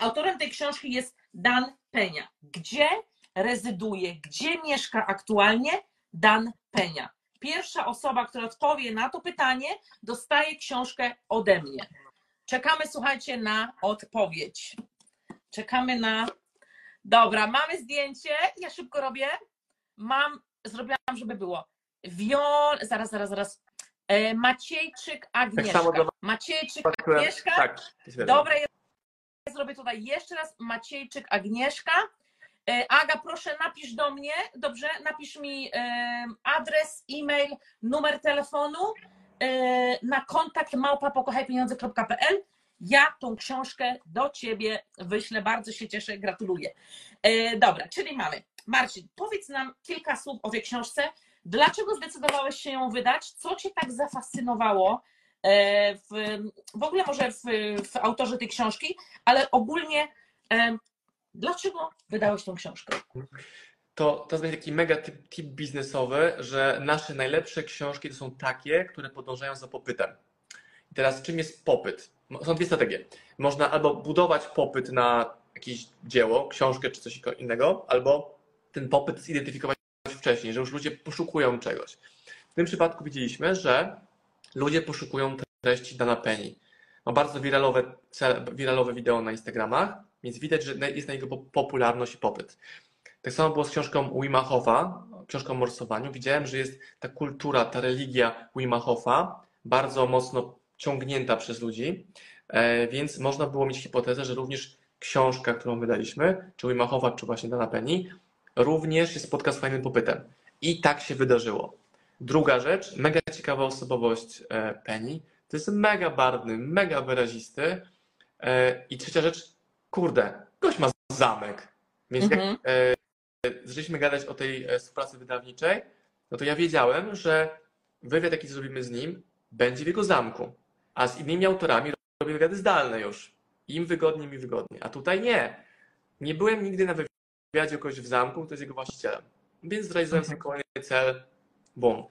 Speaker 1: autorem tej książki jest Dan Penia. Gdzie rezyduje, gdzie mieszka aktualnie Dan Penia? Pierwsza osoba, która odpowie na to pytanie, dostaje książkę ode mnie. Czekamy, słuchajcie, na odpowiedź. Czekamy na. Dobra, mamy zdjęcie. Ja szybko robię. Mam, zrobiłam, żeby było. Wiol, zaraz, zaraz, zaraz. E, Maciejczyk Agnieszka.
Speaker 2: dla was.
Speaker 1: Maciejczyk Agnieszka.
Speaker 2: Tak.
Speaker 1: Dobra, ja zrobię tutaj jeszcze raz. Maciejczyk Agnieszka. E, Aga, proszę napisz do mnie, dobrze? Napisz mi e, adres, e-mail, numer telefonu e, na kontakt małpa.pokochajpieniądze.pl. Ja tą książkę do Ciebie wyślę. Bardzo się cieszę, gratuluję. Dobra, czyli mamy. Marcin, powiedz nam kilka słów o tej książce. Dlaczego zdecydowałeś się ją wydać? Co Cię tak zafascynowało w, w ogóle może w, w autorze tej książki, ale ogólnie dlaczego wydałeś tą książkę?
Speaker 2: To, to będzie taki mega tip, tip biznesowy, że nasze najlepsze książki to są takie, które podążają za popytem. I teraz czym jest popyt? Są dwie strategie. Można albo budować popyt na jakieś dzieło, książkę czy coś innego, albo ten popyt zidentyfikować wcześniej, że już ludzie poszukują czegoś. W tym przypadku widzieliśmy, że ludzie poszukują treści Dana Penny. Ma bardzo wiralowe, wiralowe wideo na Instagramach, więc widać, że jest na po- popularność i popyt. Tak samo było z książką Wima książką o morsowaniu. Widziałem, że jest ta kultura, ta religia Wima bardzo mocno ciągnięta przez ludzi, e, więc można było mieć hipotezę, że również książka, którą wydaliśmy, czy Wima czy właśnie Dana Penny, również się spotka z fajnym popytem. I tak się wydarzyło. Druga rzecz, mega ciekawa osobowość e, Penny. To jest mega barwny, mega wyrazisty. E, I trzecia rzecz, kurde, gość ma zamek. Więc jak
Speaker 1: Mhm.
Speaker 2: zaczęliśmy gadać o tej e, współpracy wydawniczej, no to ja wiedziałem, że wywiad, jaki zrobimy z nim, będzie w jego zamku. A z innymi autorami robię wywiady zdalne już. Im wygodniej, mi wygodniej. A tutaj nie. Nie byłem nigdy na wywiadzie kogoś w zamku, kto jest jego właścicielem. Więc zrealizowałem sobie kolejny cel. Bum.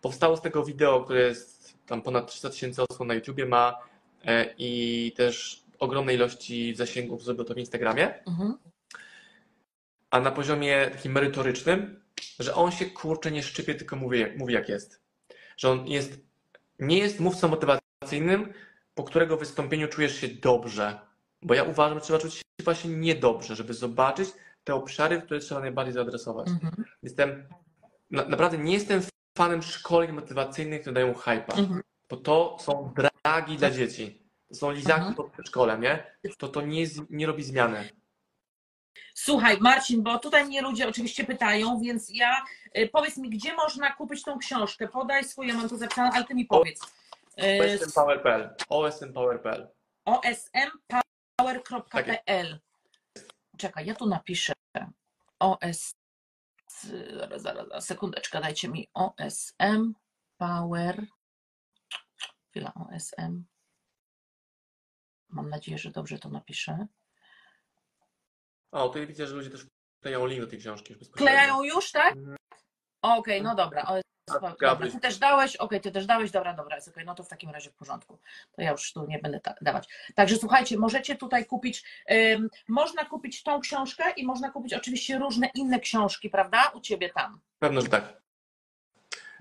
Speaker 2: Powstało z tego wideo, które jest tam ponad 300 tysięcy osób na YouTubie ma e, i też ogromnej ilości zasięgów zrobił to w Instagramie
Speaker 1: Mhm.
Speaker 2: a na poziomie takim merytorycznym, że on się kurczę nie szczypie, tylko mówi, mówi jak jest. Że on jest, nie jest mówcą motywacyjnym, po którego wystąpieniu czujesz się dobrze. Bo ja uważam, że trzeba czuć się właśnie niedobrze, żeby zobaczyć te obszary, które trzeba najbardziej zaadresować.
Speaker 1: Mhm.
Speaker 2: Jestem, na, naprawdę nie jestem fanem szkoleń motywacyjnych, które dają hypa,
Speaker 1: Mhm.
Speaker 2: bo to są dragi dla dzieci. Są lizaki
Speaker 1: Mhm.
Speaker 2: pod szkole, nie? To to nie, jest, nie robi zmiany.
Speaker 1: Słuchaj, Marcin, bo tutaj mnie ludzie oczywiście pytają, więc ja y, powiedz mi, gdzie można kupić tą książkę? Podaj swoje, ja mam to zapisane, ale ty mi powiedz. Y,
Speaker 2: osmpower.pl osmpower.pl
Speaker 1: osmpower.pl Czekaj, ja tu napiszę OS. Zaraz, zaraz, zaraz, sekundeczkę, dajcie mi OSM Power. Chwila, OSM. Mam nadzieję, że dobrze to napiszę.
Speaker 2: O, tutaj widzę, że ludzie też kleją link do tej książki. już.
Speaker 1: Klejają już, tak?
Speaker 2: Mhm.
Speaker 1: Okej, no dobra. O, dobra. Ty też dałeś? Okej, ty też dałeś, dobra, dobra, jest okej, no to w takim razie w porządku. To ja już tu nie będę ta- dawać. Także słuchajcie, możecie tutaj kupić, ym, można kupić tą książkę i można kupić oczywiście różne inne książki, prawda? U ciebie tam.
Speaker 2: Pewno, że tak.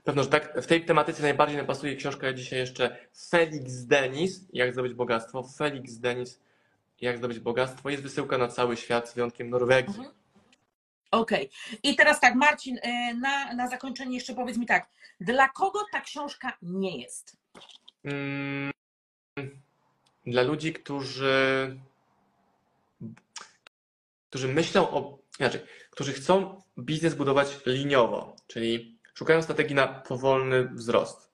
Speaker 2: Pewno, że tak. W tej tematyce najbardziej nam pasuje książka dzisiaj jeszcze Felix Denis, Jak zdobyć bogactwo. Felix Denis, Jak zdobyć bogactwo. Jest wysyłka na cały świat z wyjątkiem Norwegii.
Speaker 1: Mhm. Okej. I teraz tak, Marcin, y, na, na zakończenie jeszcze powiedz mi tak, dla kogo ta książka nie jest?
Speaker 2: Mm, Dla ludzi, którzy którzy myślą o, inaczej, którzy chcą biznes budować liniowo, czyli szukają strategii na powolny wzrost.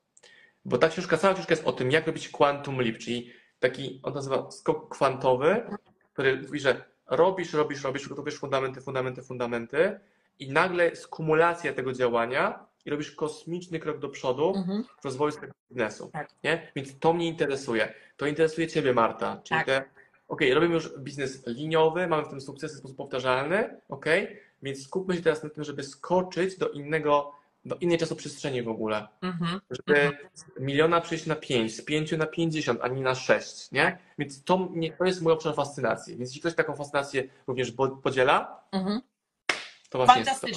Speaker 2: Bo ta książka, cała książka jest o tym, jak robić quantum leap, czyli taki, on nazywa skok kwantowy, który mówi, że robisz, robisz, robisz, przygotowujesz fundamenty, fundamenty, fundamenty i nagle jest kumulacja tego działania i robisz kosmiczny krok do przodu
Speaker 1: Mhm.
Speaker 2: w rozwoju swojego biznesu.
Speaker 1: Tak.
Speaker 2: Nie? Więc to mnie interesuje. To interesuje Ciebie, Marta. Czyli
Speaker 1: Tak.
Speaker 2: te, okej, robimy już biznes liniowy, mamy w tym sukces w sposób powtarzalny, okej, więc skupmy się teraz na tym, żeby skoczyć do innego, do innej czasoprzestrzeni w ogóle.
Speaker 1: Mhm.
Speaker 2: Żeby z miliona przejść na pięć, z pięciu na pięćdziesiąt, a nie na sześć, nie? Więc to, mnie, to jest mój obszar fascynacji. Więc jeśli ktoś taką fascynację również po- podziela,
Speaker 1: Mhm.
Speaker 2: to właśnie jest to.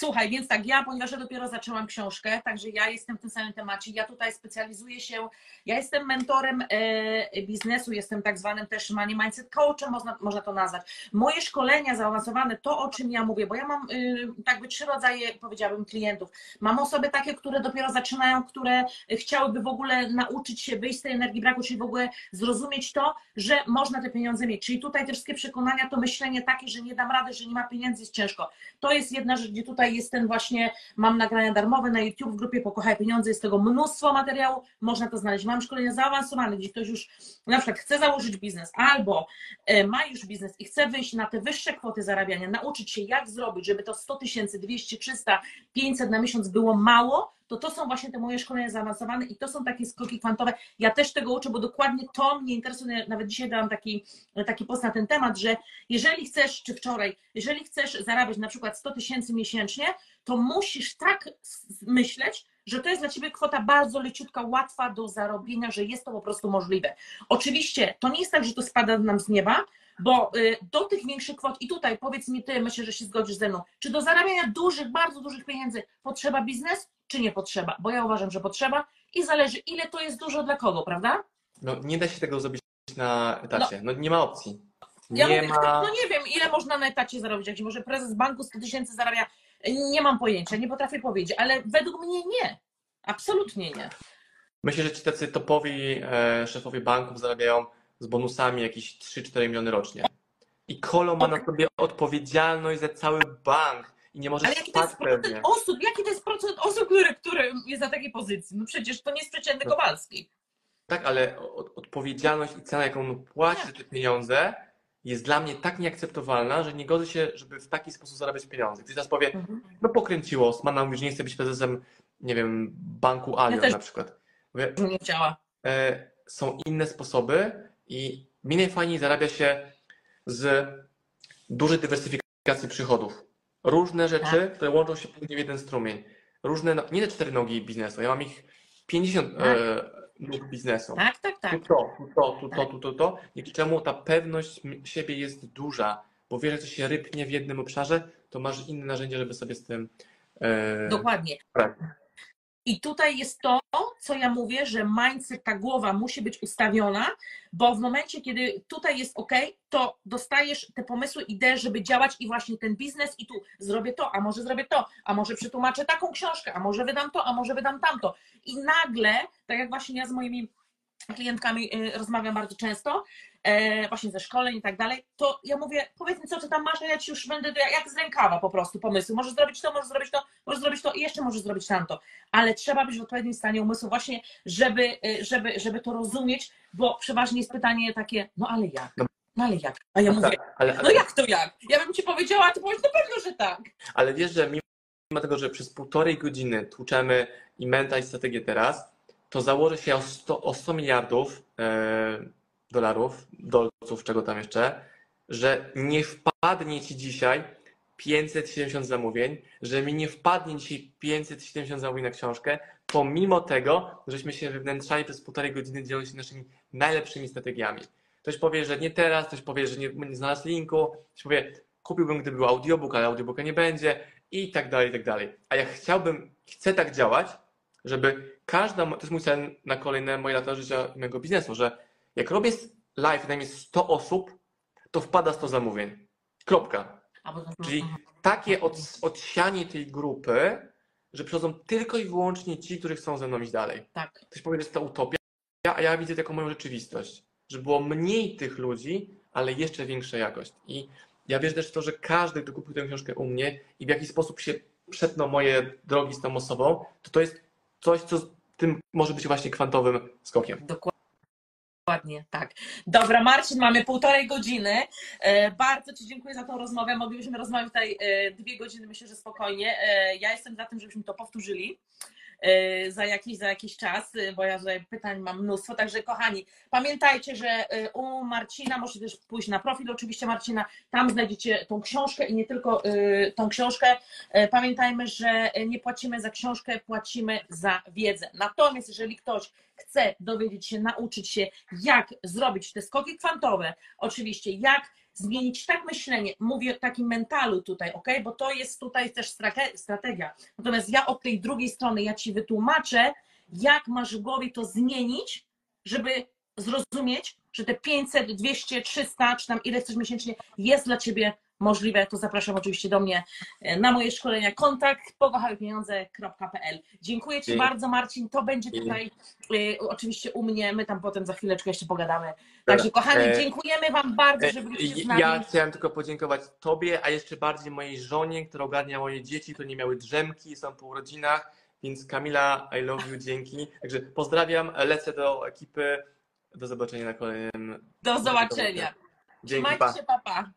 Speaker 1: Słuchaj, więc tak, ja, ponieważ ja dopiero zaczęłam książkę, także ja jestem w tym samym temacie. Ja tutaj specjalizuję się, ja jestem mentorem e, biznesu, jestem tak zwanym też money mindset coachem, można, można to nazwać. Moje szkolenia zaawansowane, to o czym ja mówię, bo ja mam y, tak by trzy rodzaje, powiedziałabym, klientów. Mam osoby takie, które dopiero zaczynają, które chciałyby w ogóle nauczyć się wyjść z tej energii braku, czyli w ogóle zrozumieć to, że można te pieniądze mieć. Czyli tutaj te wszystkie przekonania, to myślenie takie, że nie dam rady, że nie ma pieniędzy, jest ciężko. To jest jedna rzecz, gdzie tutaj jest ten właśnie, mam nagrania darmowe na YouTube w grupie Pokochaj Pieniądze, jest tego mnóstwo materiału, można to znaleźć. Mam szkolenia zaawansowane, gdzie ktoś już na przykład chce założyć biznes albo e, ma już biznes i chce wyjść na te wyższe kwoty zarabiania, nauczyć się jak zrobić, żeby to 100 tysięcy, 200, 300, 500 na miesiąc było mało, to to są właśnie te moje szkolenia zaawansowane i to są takie skoki kwantowe. Ja też tego uczę, bo dokładnie to mnie interesuje. Nawet dzisiaj dałam taki, taki post na ten temat, że jeżeli chcesz, czy wczoraj, jeżeli chcesz zarabiać na przykład 100 tysięcy miesięcznie, to musisz tak myśleć, że to jest dla ciebie kwota bardzo leciutka, łatwa do zarobienia, że jest to po prostu możliwe. Oczywiście to nie jest tak, że to spada nam z nieba, bo y, do tych większych kwot, i tutaj powiedz mi ty, myślę, że się zgodzisz ze mną, czy do zarabiania dużych, bardzo dużych pieniędzy potrzeba biznes, czy nie potrzeba? Bo ja uważam, że potrzeba i zależy, ile to jest dużo dla kogo, prawda?
Speaker 2: No, nie da się tego zrobić na etacie. No, nie ma opcji.
Speaker 1: Ja
Speaker 2: Nie
Speaker 1: mówię,
Speaker 2: ma.
Speaker 1: no nie wiem, ile można na etacie zarobić, jak może prezes banku 100 tysięcy zarabia, nie mam pojęcia, nie potrafię powiedzieć, ale według mnie nie. Absolutnie nie.
Speaker 2: Myślę, że ci tacy topowi e, szefowie banków zarabiają z bonusami jakieś 3-4 miliony rocznie. I Kolo ma na sobie odpowiedzialność za cały bank i nie może
Speaker 1: Ale jaki to jest procent
Speaker 2: pewnie.
Speaker 1: osób, jaki to jest procent osób, które, które jest na takiej pozycji? No przecież to nie jest przeciętny
Speaker 2: No.
Speaker 1: Kowalski.
Speaker 2: Tak, ale od, odpowiedzialność i cena, jaką on płaci za te pieniądze, jest dla mnie tak nieakceptowalna, że nie godzę się, żeby w taki sposób zarabiać pieniądze. Ktoś teraz powie, no pokręciło, Osmana mówi, że nie chce być prezesem, nie wiem, banku Allianz
Speaker 1: też-
Speaker 2: na przykład. Mówię,
Speaker 1: Nie chciała.
Speaker 2: e, są inne sposoby i mi najfajniej zarabia się z dużej dywersyfikacji przychodów. Różne rzeczy, które łączą się później w jeden strumień. Różne, no, nie te cztery nogi biznesu, ja mam ich 50
Speaker 1: Tak.
Speaker 2: e, nóg biznesu.
Speaker 1: Tak, tak, tak.
Speaker 2: Tu to, tu to, tu to, tu to, to. Dzięki czemu ta pewność siebie jest duża, bo wiesz, że coś się rypnie w jednym obszarze, to masz inne narzędzie, żeby sobie z tym e,
Speaker 1: Dokładnie. I tutaj jest to, co ja mówię, że mindset, ta głowa musi być ustawiona, bo w momencie, kiedy tutaj jest ok, to dostajesz te pomysły, idee, żeby działać i właśnie ten biznes i tu zrobię to, a może zrobię to, a może przetłumaczę taką książkę, a może wydam to, a może wydam tamto. I nagle, tak jak właśnie ja z moimi klientkami y, rozmawiam bardzo często, e, właśnie ze szkoleń i tak dalej, to ja mówię, powiedz mi, co ty tam masz, a ja ci już będę, jak z rękawa po prostu pomysły. Możesz zrobić to, możesz zrobić to, możesz zrobić to i jeszcze możesz zrobić tamto. Ale trzeba być w odpowiednim stanie umysłu właśnie, żeby, y, żeby, żeby to rozumieć, bo przeważnie jest pytanie takie, no ale jak? No ale jak? A ja mówię,
Speaker 2: Tak,
Speaker 1: no jak to jak? Ja bym ci powiedziała, a ty powiesz, no pewno, że tak.
Speaker 2: ale wiesz, że mimo tego, że przez półtorej godziny tłuczemy i menta i strategię teraz, to założę się o 100, o 100 miliardów e, dolarów, dolców, czego tam jeszcze, że nie wpadnie ci dzisiaj 570 zamówień, że mi nie wpadnie dzisiaj 570 zamówień na książkę, pomimo tego, żeśmy się wewnętrzali przez półtorej godziny dzieląc się naszymi najlepszymi strategiami. Ktoś powie, że nie teraz, ktoś powie, że nie, nie znalazł linku, ktoś powie, kupiłbym, gdyby był audiobook, ale audiobooka nie będzie i tak dalej, i tak dalej. A ja chciałbym, chcę tak działać, żeby każda, to jest mój cel na kolejne moje lata życia i mojego biznesu, że jak robię live, najmniej 100 osób, to wpada 100 zamówień. Kropka. Czyli takie od, odsianie tej grupy, że przychodzą tylko i wyłącznie ci, którzy chcą ze mną iść dalej.
Speaker 1: Tak.
Speaker 2: Ktoś powie, że jest to utopia, a ja widzę taką moją rzeczywistość, że było mniej tych ludzi, ale jeszcze większa jakość. I ja wierzę też w to, że każdy, kto kupił tę książkę u mnie i w jakiś sposób się przetnął moje drogi z tą osobą, to to jest coś, co tym może być właśnie kwantowym skokiem.
Speaker 1: Dokładnie, tak. Dobra, Marcin, mamy półtorej godziny. E, bardzo Ci dziękuję za tą rozmowę. Moglibyśmy rozmawiać tutaj e, dwie godziny, myślę, że spokojnie. E, ja jestem za tym, żebyśmy to powtórzyli za jakiś, za jakiś czas, e, bo ja tutaj pytań mam mnóstwo. Także, kochani, pamiętajcie, że e, u Marcina możecie też pójść na profil oczywiście Marcina. Tam znajdziecie tą książkę i nie tylko e, tą książkę. E, Pamiętajmy, że nie płacimy za książkę, płacimy za wiedzę. Natomiast jeżeli ktoś chce dowiedzieć się, nauczyć się, jak zrobić te skoki kwantowe, oczywiście, jak zmienić tak myślenie, mówię o takim mentalu tutaj, ok, bo to jest tutaj też strate- strategia. Natomiast ja od tej drugiej strony, ja Ci wytłumaczę, jak masz w głowie to zmienić, żeby zrozumieć, że te 500, 200, 300, czy tam ile chcesz miesięcznie jest dla Ciebie możliwe, to zapraszam oczywiście do mnie e, na moje szkolenia kontakt pokochałypieniądze.pl Dziękuję Ci bardzo Marcin, to będzie tutaj y, oczywiście u mnie, my tam potem za chwileczkę jeszcze pogadamy. Także kochani,
Speaker 2: E,
Speaker 1: dziękujemy Wam bardzo, że byliście z nami.
Speaker 2: Ja chciałem tylko podziękować Tobie, a jeszcze bardziej mojej żonie, która ogarnia moje dzieci, które nie miały drzemki, są po urodzinach, więc Kamila, I love you, dzięki. Także pozdrawiam, lecę do ekipy. Do zobaczenia na kolejnym.
Speaker 1: Do zobaczenia.
Speaker 2: Dzięki,
Speaker 1: Trzymajcie
Speaker 2: pa.
Speaker 1: się, papa.